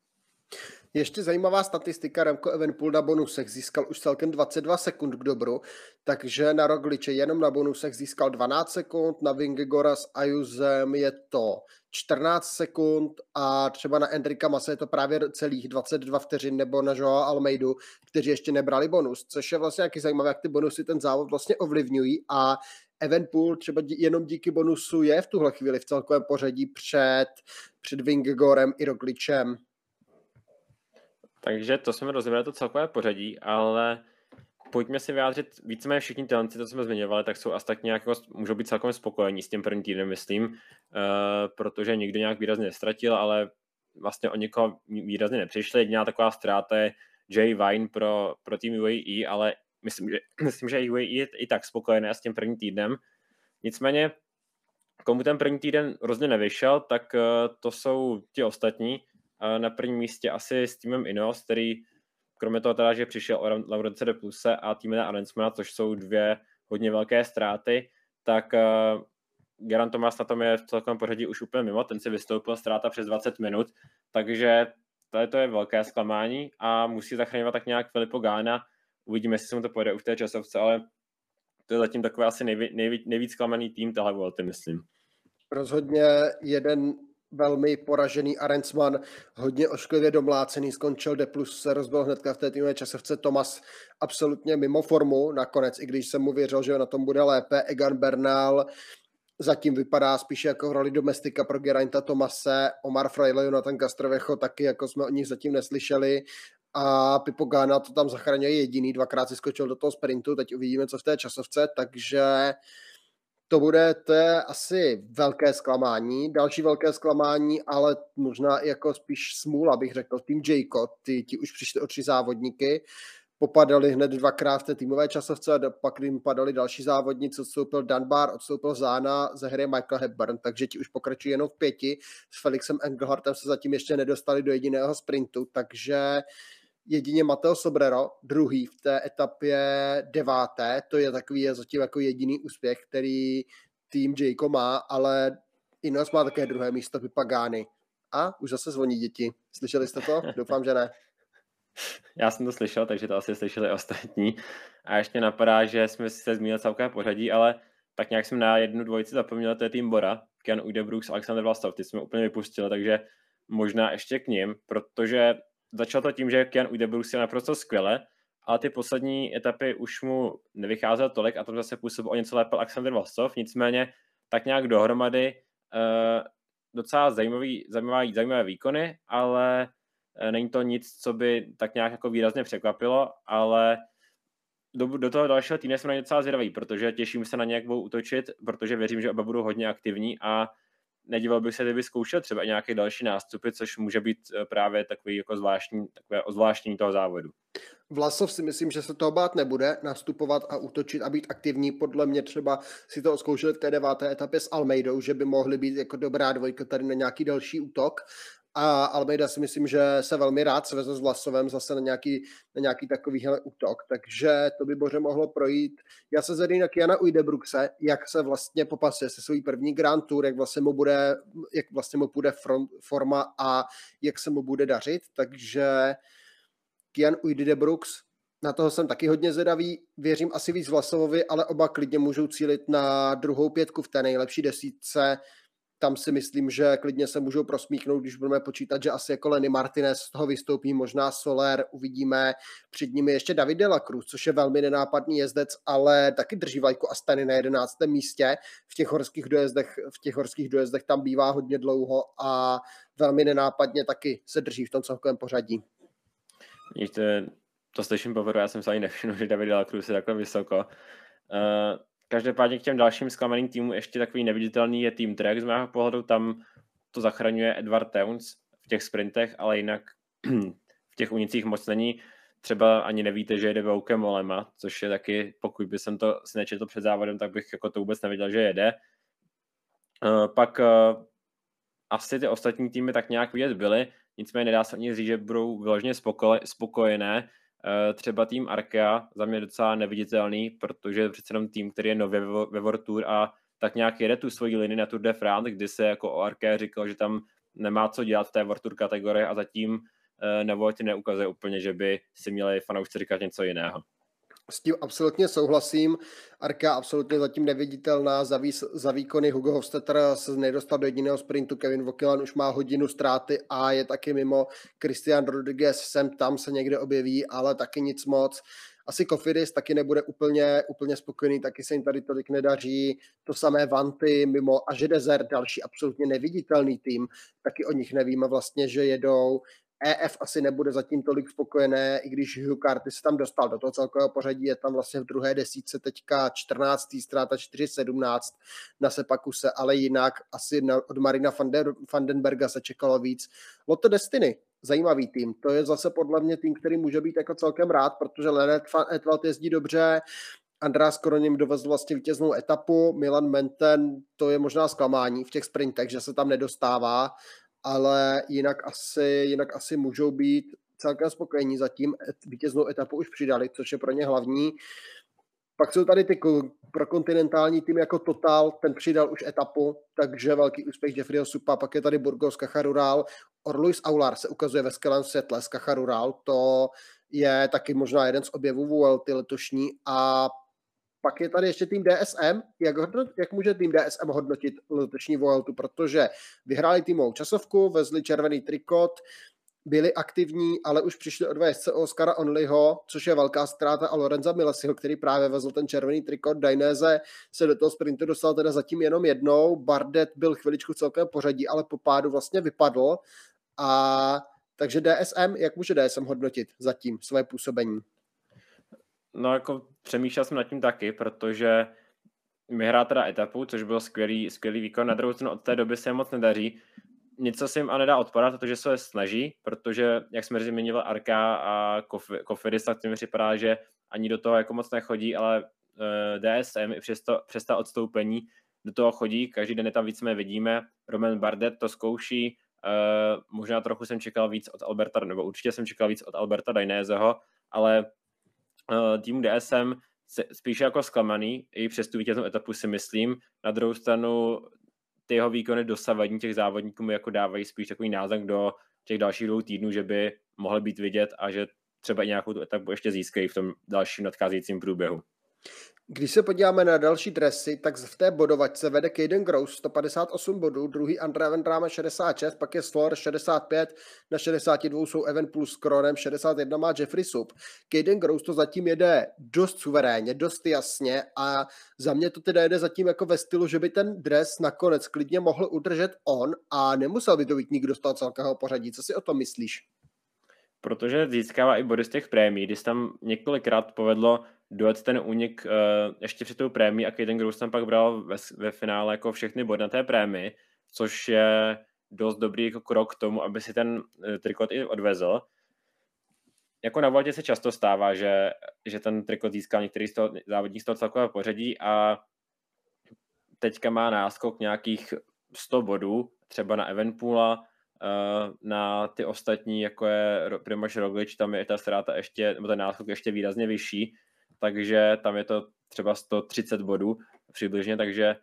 Ještě zajímavá statistika, Remco Evenpool na bonusech získal už celkem 22 sekund k dobru, takže na Rogliče jenom na bonusech získal 12 sekund, na Vingegora s Ayuzem je to 14 sekund a třeba na Enrika Masa je to právě celých 22 vteřin nebo na Joao Almeidu, kteří ještě nebrali bonus, což je vlastně nějaký zajímavé, jak ty bonusy ten závod vlastně ovlivňují a Evenpool třeba dí, jenom díky bonusu je v tuhle chvíli v celkovém pořadí před, před Vingegorem i Rogličem. Takže to jsme rozebrali to celkové pořadí, ale pojďme si vyjádřit víceméně všichni talenty, to jsme zmiňovali, tak jsou asi tak nějak, jako, můžou být celkem spokojení s tím prvním týdnem, myslím, uh, protože nikdo nějak výrazně nestratil, ale vlastně o někoho výrazně nepřišli. Jediná taková ztráta je Jay Vine pro, pro tým UAE, ale myslím, že, myslím, že UAE je i tak spokojené s tím prvním týdnem. Nicméně, komu ten první týden hrozně nevyšel, tak uh, to jsou ti ostatní, na prvním místě asi s týmem Ineos, který kromě toho teda, že přišel o Laurence de Pluse a týmem Arensmana, což jsou dvě hodně velké ztráty, tak uh, Geran Thomas na tom je v celkovém pořadí už úplně mimo, ten si vystoupil ztráta přes 20 minut, takže tady to je velké zklamání a musí zachraňovat tak nějak Filipo Gána. Uvidíme, jestli se mu to pojede už v té časovce, ale to je zatím takový asi nejví, nejví, nejvíc zklamaný tým tohle Vuelty, myslím. Rozhodně jeden velmi poražený Arensman, hodně ošklivě domlácený, skončil D+, se rozbil hnedka v té týmové časovce Tomas absolutně mimo formu, nakonec, i když jsem mu věřil, že na tom bude lépe, Egan Bernal zatím vypadá spíše jako v roli domestika pro Gerainta Tomase, Omar Freile, Jonathan Castrovecho taky, jako jsme o nich zatím neslyšeli. A Pipo Gana to tam zachraňuje jediný, dvakrát si skočil do toho sprintu, teď uvidíme, co v té časovce, takže to bude, to je asi velké zklamání. Další velké zklamání, ale možná jako spíš smůla, bych řekl, tým Jayco, ty, ti už přišli o tři závodníky, popadali hned dvakrát v té týmové časovce a pak jim padali další závodníci, odstoupil Dunbar, odstoupil Zána, ze hry Michael Hepburn, takže ti už pokračují jenom v pěti. S Felixem Engelhartem se zatím ještě nedostali do jediného sprintu, takže jedině Mateo Sobrero, druhý v té etapě deváté, to je takový je zatím jako jediný úspěch, který tým Jayco má, ale Ineos má také druhé místo Pipagány. A už zase zvoní děti. Slyšeli jste to? Doufám, že ne. Já jsem to slyšel, takže to asi slyšeli ostatní. A ještě napadá, že jsme si se zmínili celkové pořadí, ale tak nějak jsme na jednu dvojici zapomněli, to je tým Bora, Ken Udebrooks, Alexander Vlastov, ty jsme úplně vypustili, takže možná ještě k ním, protože začal to tím, že Kian je naprosto skvěle, ale ty poslední etapy už mu nevycházelo tolik a tam zase působil o něco lépe Alexander Vlastov, nicméně tak nějak dohromady uh, docela zajímavý, zajímavý, zajímavé výkony, ale uh, není to nic, co by tak nějak jako výrazně překvapilo, ale do, do toho dalšího týdne jsme na ně docela zvědaví, protože těším se na ně, jak budou útočit, protože věřím, že oba budou hodně aktivní a nedíval bych se, kdyby zkoušel třeba nějaké další nástupy, což může být eh, právě takový jako zvláštní, takové ozvláštní toho závodu. Vlasov si myslím, že se toho bát nebude, nastupovat a útočit a být aktivní. Podle mě třeba si to zkoušeli v té deváté etapě s Almeidou, že by mohly být jako dobrá dvojka tady na nějaký další útok. A Almeida si myslím, že se velmi rád sveze s Vlasovem zase na nějaký, na nějaký takovýhle útok, takže to by Boře mohlo projít. Já se zvedím na Kiana Ujdebruxe, jak se vlastně popasuje se svůj první Grand Tour, jak vlastně mu bude, jak vlastně mu bude front, forma a jak se mu bude dařit, takže Kian Ujdebruks na toho jsem taky hodně zvědavý. Věřím asi víc Vlasovovi, ale oba klidně můžou cílit na druhou pětku v té nejlepší desítce tam si myslím, že klidně se můžou prosmíknout, když budeme počítat, že asi jako Lenny Martinez z toho vystoupí, možná Soler, uvidíme před nimi ještě David de la Cruz, což je velmi nenápadný jezdec, ale taky drží vlajku Astany na 11. místě. V těch horských dojezdech, v těch horských dojezdech tam bývá hodně dlouho a velmi nenápadně taky se drží v tom celkovém pořadí. Víte, to slyším poprvé, já jsem se ani nevšiml, že David de la Cruz je takhle vysoko. Uh, Každopádně k těm dalším zklamaným týmům ještě takový neviditelný je tým Trek z mého pohledu, tam to zachraňuje Edward Towns v těch sprintech, ale jinak v těch unicích moc není. Třeba ani nevíte, že jede Vouke Molema, což je taky, pokud by jsem to si nečetl před závodem, tak bych jako to vůbec nevěděl, že jede. Uh, pak uh, asi ty ostatní týmy tak nějak vidět byly, nicméně nedá se ani říct, že budou vyloženě spokojené, Eh, třeba tým Arkea za mě docela neviditelný, protože je přece jenom tým, který je nově ve World Tour a tak nějak jede tu svoji linii na Tour de France, kdy se jako o Arkea říkal, že tam nemá co dělat v té World Tour kategorii a zatím eh, nebo ti neukazuje úplně, že by si měli fanoušci říkat něco jiného. S tím absolutně souhlasím. Arka absolutně zatím neviditelná. Za, vý, za výkony Hugo Hofstetter se nedostal do jediného sprintu. Kevin Vokilan už má hodinu ztráty a je taky mimo. Christian Rodriguez sem tam se někde objeví, ale taky nic moc. Asi Kofidis taky nebude úplně, úplně spokojený, taky se jim tady tolik nedaří. To samé Vanty mimo a že Desert, další absolutně neviditelný tým, taky o nich nevíme vlastně, že jedou. EF asi nebude zatím tolik spokojené, i když Hugh Carty se tam dostal do toho celkového pořadí, je tam vlastně v druhé desíce teďka 14. ztráta 4.17 na Sepakuse, ale jinak asi od Marina Vandenberga se čekalo víc. Lotto Destiny, zajímavý tým. To je zase podle mě tým, který může být jako celkem rád, protože Leonard Etwald jezdí dobře, András Koronim dovezl vlastně vítěznou etapu, Milan Menten, to je možná zklamání v těch sprintech, že se tam nedostává, ale jinak asi, jinak asi můžou být celkem spokojení zatím. Vítěznou etapu už přidali, což je pro ně hlavní. Pak jsou tady ty pro kontinentální tým jako Total, ten přidal už etapu, takže velký úspěch Jeffreyho Supa, pak je tady Burgos Cacharural, Orluis Aular se ukazuje ve skvělém světle z Cacharural, to je taky možná jeden z objevů Vuelty letošní a pak je tady ještě tým DSM. Jak, hodnot, jak může tým DSM hodnotit letošní Vueltu? Protože vyhráli týmovou časovku, vezli červený trikot, byli aktivní, ale už přišli od jezdce Oscara Onlyho, což je velká ztráta a Lorenza Milesiho, který právě vezl ten červený trikot. Dainese se do toho sprintu dostal teda zatím jenom jednou. Bardet byl chviličku celkem pořadí, ale po pádu vlastně vypadl. A takže DSM, jak může DSM hodnotit zatím své působení? No jako přemýšlel jsem nad tím taky, protože vyhrá teda etapu, což byl skvělý, skvělý výkon. Na druhou stranu od té doby se moc nedaří. Něco se jim a nedá odpadat, protože se snaží, protože, jak jsme zmiňovali, Arka a Kofidis, tak mi připadá, že ani do toho jako moc nechodí, ale uh, eh, DSM i přes, to, přes ta odstoupení do toho chodí, každý den je tam víc vidíme. Roman Bardet to zkouší, uh, možná trochu jsem čekal víc od Alberta, nebo určitě jsem čekal víc od Alberta Dainézeho, ale uh, tým DSM spíše jako zklamaný, i přes tu vítěznou etapu si myslím. Na druhou stranu ty jeho výkony dosavadní těch závodníků mi jako dávají spíš takový náznak do těch dalších dvou týdnů, že by mohly být vidět a že třeba i nějakou tu etapu ještě získají v tom dalším nadcházejícím průběhu. Když se podíváme na další dresy, tak v té bodovačce vede Caden Gross 158 bodů, druhý André Vendrame 66, pak je Slor 65, na 62 jsou Evan plus Kronem, 61 má Jeffrey Sub. Caden Gross to zatím jede dost suverénně, dost jasně a za mě to teda jede zatím jako ve stylu, že by ten dres nakonec klidně mohl udržet on a nemusel by to být nikdo z toho celkového pořadí. Co si o tom myslíš? Protože získává i body z těch prémií, když tam několikrát povedlo dojet ten únik uh, ještě před tou prémí a Kaden Gross tam pak bral ve, ve finále jako všechny body na té prémii, což je dost dobrý jako krok k tomu, aby si ten uh, trikot i odvezl. Jako na vodě se často stává, že, že ten trikot získá některý z toho, závodník z toho celkového pořadí a teďka má náskok nějakých 100 bodů, třeba na Evenpoola, na ty ostatní, jako je Primož Roglič, tam je ta ztráta ještě, nebo ten náskok ještě výrazně vyšší, takže tam je to třeba 130 bodů přibližně, takže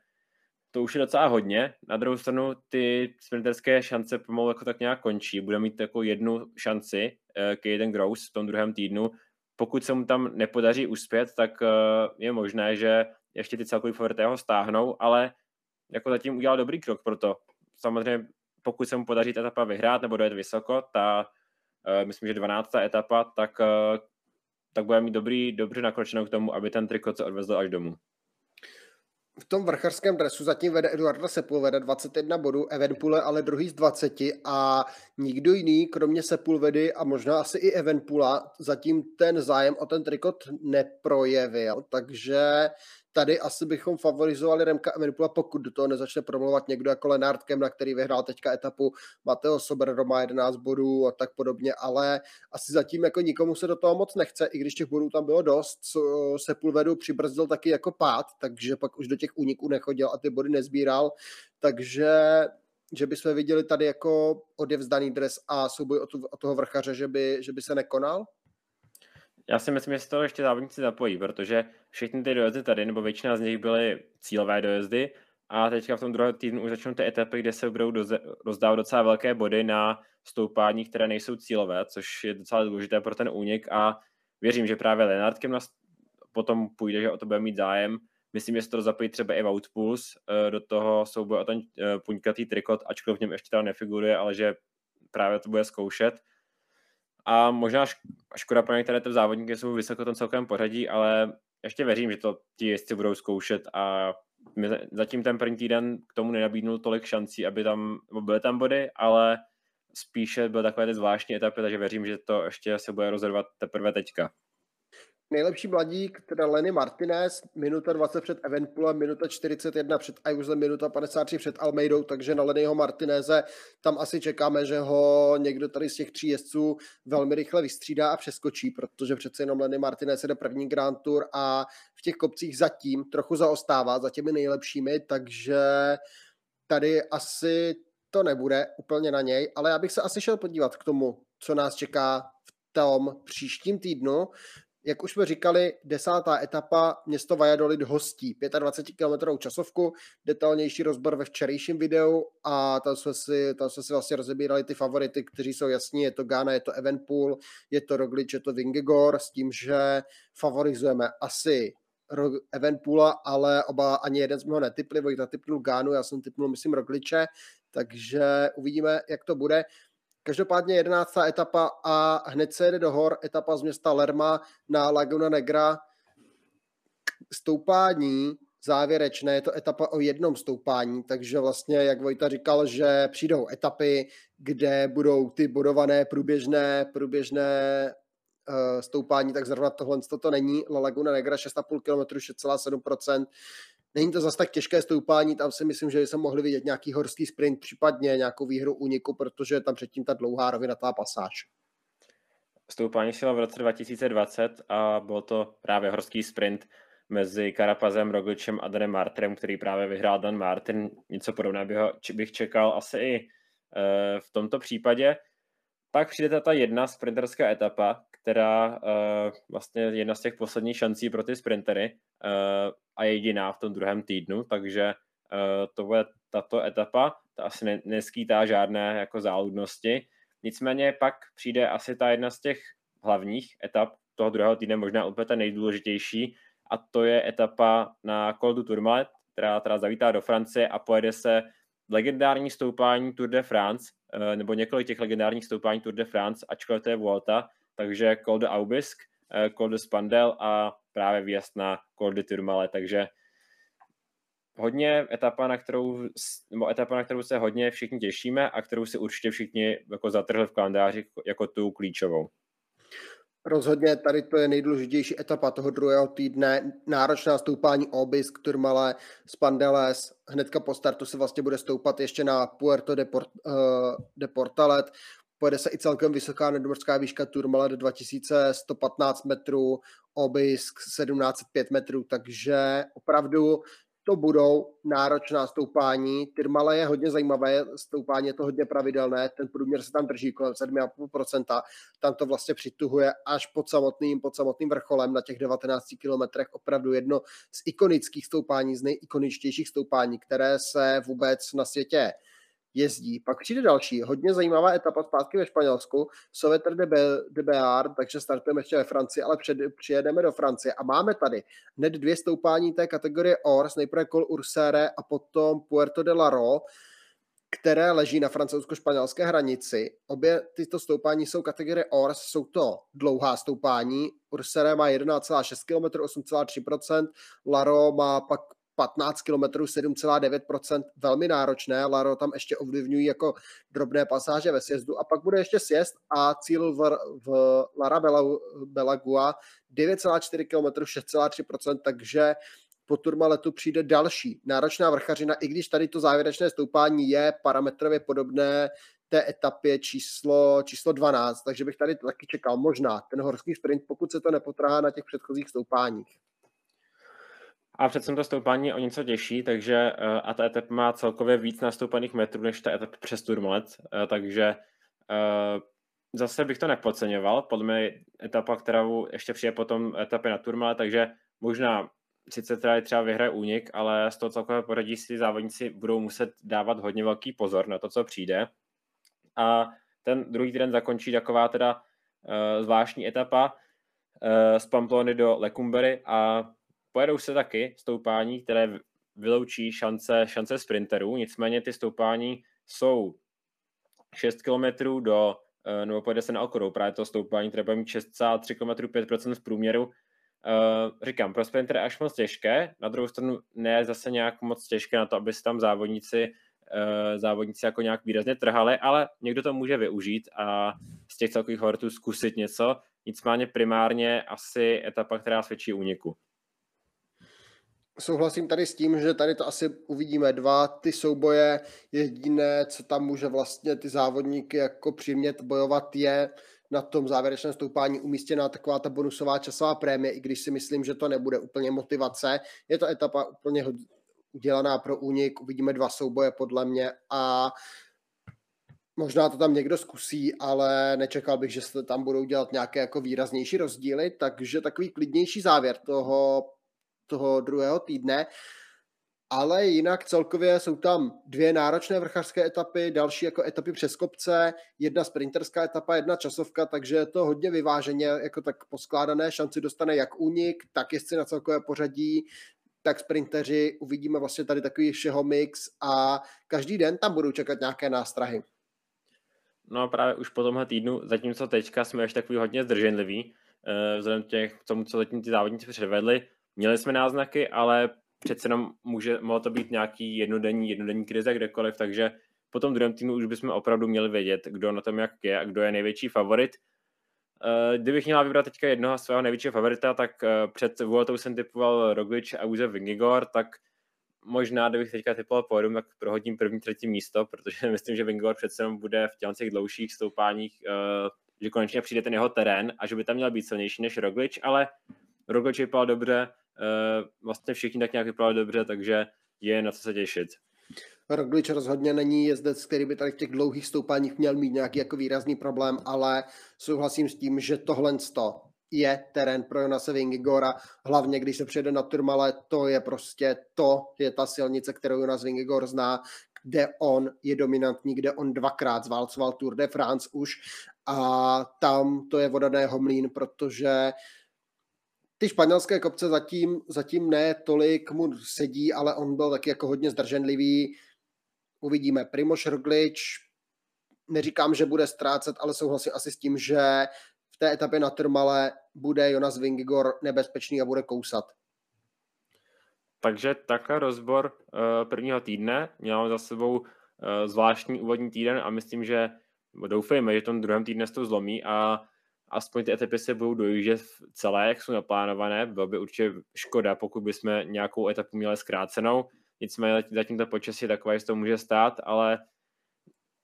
to už je docela hodně. Na druhou stranu ty sprinterské šance pomalu jako tak nějak končí. Bude mít jako jednu šanci uh, Caden Gross v tom druhém týdnu. Pokud se mu tam nepodaří uspět, tak uh, je možné, že ještě ty celkový favority ho stáhnou, ale jako zatím udělal dobrý krok pro to. Samozřejmě pokud se mu podaří ta etapa vyhrát nebo dojet vysoko, ta uh, myslím, že 12. etapa, tak, uh, tak bude mít dobrý, dobře nakročenou k tomu, aby ten trikot se odvezl až domů. V tom vrcharském dresu zatím vede Eduarda Sepulveda 21 bodů, Evenpule ale druhý z 20 a nikdo jiný, kromě Sepulvedy a možná asi i Evenpula, zatím ten zájem o ten trikot neprojevil, takže tady asi bychom favorizovali Remka Evenpula, pokud do toho nezačne promluvat někdo jako Lenard Kemna, který vyhrál teďka etapu, Mateo Sober má 11 bodů a tak podobně, ale asi zatím jako nikomu se do toho moc nechce, i když těch bodů tam bylo dost, Sepulvedu přibrzdil taky jako pád, takže pak už do těch úniků nechodil a ty body nezbíral, takže že bychom viděli tady jako odevzdaný dres a souboj o, tu, o toho vrchaře, že by, že by se nekonal? Já si myslím, že se to ještě závodníci zapojí, protože všechny ty dojezdy tady, nebo většina z nich byly cílové dojezdy a teďka v tom druhém týdnu už začnou ty etapy, kde se budou doze, rozdávat docela velké body na stoupání, které nejsou cílové, což je docela důležité pro ten únik a věřím, že právě Lenardkem nás potom půjde, že o to bude mít zájem. Myslím, že se to zapojí třeba i Outpuls eh, do toho souboje o ten eh, puňkatý trikot, ačkoliv v něm ještě tam nefiguruje, ale že právě to bude zkoušet a možná škoda pro některé ty závodníky jsou vysoko tom celkovém pořadí, ale ještě věřím, že to ti jezdci budou zkoušet a zatím ten první týden k tomu nenabídnul tolik šancí, aby tam byly tam body, ale spíše byl takové ty zvláštní etapy, takže věřím, že to ještě se bude rozhodovat teprve teďka nejlepší mladík, teda Lenny Martinez, minuta 20 před Evenpulem, minuta 41 před Ayusem, minuta 53 před Almeidou, takže na Lennyho Martineze tam asi čekáme, že ho někdo tady z těch tří jezdců velmi rychle vystřídá a přeskočí, protože přece jenom Lenny Martinez jde první Grand Tour a v těch kopcích zatím trochu zaostává za těmi nejlepšími, takže tady asi to nebude úplně na něj, ale já bych se asi šel podívat k tomu, co nás čeká v tom příštím týdnu, jak už jsme říkali, desátá etapa město Valladolid hostí 25 km časovku, detailnější rozbor ve včerejším videu a tam jsme si, tam jsme si vlastně rozebírali ty favority, kteří jsou jasní, je to Ghana, je to Evenpool, je to Roglič, je to Vingegor, s tím, že favorizujeme asi Evenpoola, ale oba ani jeden jsme ho netypli, Vojta natypnul Gánu, já jsem typnul, myslím, Rogliče, takže uvidíme, jak to bude. Každopádně 11. etapa a hned se jede do hor, etapa z města Lerma na Laguna Negra. Stoupání závěrečné, je to etapa o jednom stoupání, takže vlastně, jak Vojta říkal, že přijdou etapy, kde budou ty bodované průběžné, průběžné uh, stoupání, tak zrovna tohle to není. La Laguna Negra 6,5 km, 6,7%, Není to zase tak těžké stoupání, tam si myslím, že jsme mohli vidět nějaký horský sprint, případně nějakou výhru úniku, protože tam předtím ta dlouhá rovinatá pasáž. Stoupání šlo v roce 2020 a byl to právě horský sprint mezi Karapazem, Rogličem a Danem Martrem, který právě vyhrál Dan Martin. Něco podobného bych čekal asi i e, v tomto případě. Pak přijde ta jedna sprinterská etapa, která uh, vlastně jedna z těch posledních šancí pro ty sprintery uh, a jediná v tom druhém týdnu, takže uh, to bude tato etapa, ta asi ne, neskýtá žádné jako záludnosti. Nicméně pak přijde asi ta jedna z těch hlavních etap toho druhého týdne, možná úplně ta nejdůležitější, a to je etapa na Col du Tourmalet, která teda zavítá do Francie a pojede se legendární stoupání Tour de France, nebo několik těch legendárních stoupání Tour de France, ačkoliv to je Vuelta, takže Col de Aubisk, eh, Col de Spandel a právě výjezd na Col de Tourmalet, takže hodně etapa, na kterou, nebo etapa, na kterou se hodně všichni těšíme a kterou si určitě všichni jako zatrhli v kalendáři jako tu klíčovou. Rozhodně tady to je nejdůležitější etapa toho druhého týdne. Náročná stoupání Obisk, Turmale, Spandeles. Hnedka po startu se vlastně bude stoupat ještě na Puerto de, Port, uh, de Portalet. Pojede se i celkem vysoká nadmořská výška Turmalet 2115 metrů, Obisk 1705 metrů, takže opravdu to budou náročná stoupání. Tyrmala je hodně zajímavé, stoupání je to hodně pravidelné, ten průměr se tam drží kolem 7,5%, tam to vlastně přituhuje až pod samotným, pod samotným vrcholem na těch 19 kilometrech, opravdu jedno z ikonických stoupání, z nejikoničtějších stoupání, které se vůbec na světě jezdí. Pak přijde další, hodně zajímavá etapa zpátky ve Španělsku, Soveter de, Be- de Bear, takže startujeme ještě ve Francii, ale před, přijedeme do Francie a máme tady hned dvě stoupání té kategorie Ors, nejprve Col Ursere a potom Puerto de la Ro, které leží na francouzsko-španělské hranici. Obě tyto stoupání jsou kategorie Ors, jsou to dlouhá stoupání. Ursere má 11,6 km, 8,3%, Laro má pak 15 km 7,9%, velmi náročné, Laro tam ještě ovlivňují jako drobné pasáže ve sjezdu a pak bude ještě sjezd a cíl v, v Lara Belagua 9,4 km 6,3%, takže po Turmaletu přijde další náročná vrchařina, i když tady to závěrečné stoupání je parametrově podobné té etapě číslo, číslo 12, takže bych tady taky čekal možná ten horský sprint, pokud se to nepotrhá na těch předchozích stoupáních. A přece to stoupání o něco těžší, takže eh, a ta etapa má celkově víc nastoupaných metrů než ta etapa přes Turmalet, eh, takže eh, zase bych to nepodceňoval. Podle mě etapa, kterou ještě přijde potom etapy na Turmale, takže možná sice teda třeba vyhraje únik, ale z toho celkového poradí si závodníci budou muset dávat hodně velký pozor na to, co přijde. A ten druhý týden zakončí taková teda zvláštní etapa z Pamplony do Lecumbery a pojedou se taky stoupání, které vyloučí šance, šance sprinterů, nicméně ty stoupání jsou 6 km do, eh, nebo pojede se na okorou, právě to stoupání, které bude mít 6,3 km 5% v průměru. Uh, říkám, pro sprintery až moc těžké, na druhou stranu ne zase nějak moc těžké na to, aby se tam závodníci uh, závodníci jako nějak výrazně trhali, ale někdo to může využít a z těch celkových hortů zkusit něco, nicméně primárně asi etapa, která svědčí úniku. Souhlasím tady s tím, že tady to asi uvidíme dva ty souboje. Jediné, co tam může vlastně ty závodníky jako přimět bojovat, je na tom závěrečném stoupání umístěná taková ta bonusová časová prémie, i když si myslím, že to nebude úplně motivace. Je to etapa úplně udělaná pro únik, uvidíme dva souboje podle mě a Možná to tam někdo zkusí, ale nečekal bych, že se tam budou dělat nějaké jako výraznější rozdíly, takže takový klidnější závěr toho toho druhého týdne. Ale jinak celkově jsou tam dvě náročné vrchařské etapy, další jako etapy přes kopce, jedna sprinterská etapa, jedna časovka, takže je to hodně vyváženě jako tak poskládané, šanci dostane jak únik, tak jestli na celkové pořadí, tak sprinteři, uvidíme vlastně tady takový všeho mix a každý den tam budou čekat nějaké nástrahy. No a právě už po tomhle týdnu, zatímco teďka jsme ještě takový hodně zdrženliví, eh, vzhledem těch, k tomu, co zatím ty závodníci předvedli, Měli jsme náznaky, ale přece jenom může, mohlo to být nějaký jednodenní, jednodenní krize kdekoliv, takže po tom druhém týmu už bychom opravdu měli vědět, kdo na tom jak je a kdo je největší favorit. Eh, kdybych měla vybrat teďka jednoho svého největšího favorita, tak eh, před Vueltou jsem typoval Roglič a Uze Vingigor, tak možná, kdybych teďka typoval pódium, tak prohodím první, třetí místo, protože myslím, že Vingigor přece jenom bude v těch dlouhých stoupáních, eh, že konečně přijde ten jeho terén a že by tam měl být silnější než Roglič, ale Roglič vypadal dobře, vlastně všichni tak nějak vypadali dobře, takže je na co se těšit. Roglič rozhodně není jezdec, který by tady v těch dlouhých stoupáních měl mít nějaký jako výrazný problém, ale souhlasím s tím, že tohle je terén pro Jonase Vingigora, hlavně když se přijede na Turmale, to je prostě to, je ta silnice, kterou Jonas Vingigor zná, kde on je dominantní, kde on dvakrát zválcoval Tour de France už a tam to je voda mlín, protože ty španělské kopce zatím, zatím ne tolik mu sedí, ale on byl taky jako hodně zdrženlivý. Uvidíme. Primoš Roglič, neříkám, že bude ztrácet, ale souhlasím asi s tím, že v té etapě na Trmale bude Jonas Vingigor nebezpečný a bude kousat. Takže takhle rozbor uh, prvního týdne. Měl za sebou uh, zvláštní úvodní týden a myslím, že doufejme, že v tom druhém týdne se to zlomí a aspoň ty etapy se budou dojíždět celé, jak jsou naplánované. Bylo by určitě škoda, pokud bychom nějakou etapu měli zkrácenou. Nicméně zatím to počasí je takové, že to může stát, ale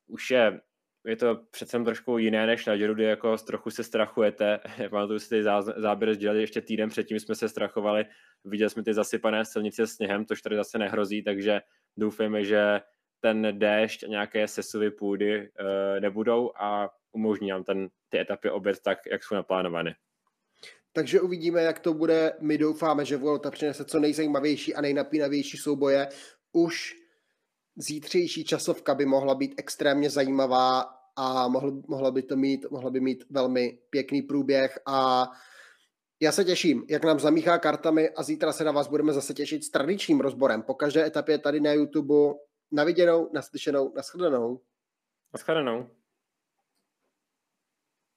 už je je to přece trošku jiné než na Giro, kdy jako trochu se strachujete. Pamatuju si ty záběry sdělali ještě týden předtím jsme se strachovali. Viděli jsme ty zasypané silnice sněhem, což tady zase nehrozí, takže doufáme, že ten déšť a nějaké sesuvy půdy uh, nebudou a umožní nám ten, ty etapy obět tak, jak jsou naplánovány. Takže uvidíme, jak to bude. My doufáme, že Volta přinese co nejzajímavější a nejnapínavější souboje. Už zítřejší časovka by mohla být extrémně zajímavá a mohl, mohla, by to mít, mohla by mít velmi pěkný průběh a já se těším, jak nám zamíchá kartami a zítra se na vás budeme zase těšit s tradičním rozborem. Po každé etapě tady na YouTube. Naviděnou, naslyšenou, naschledanou. Naschledanou.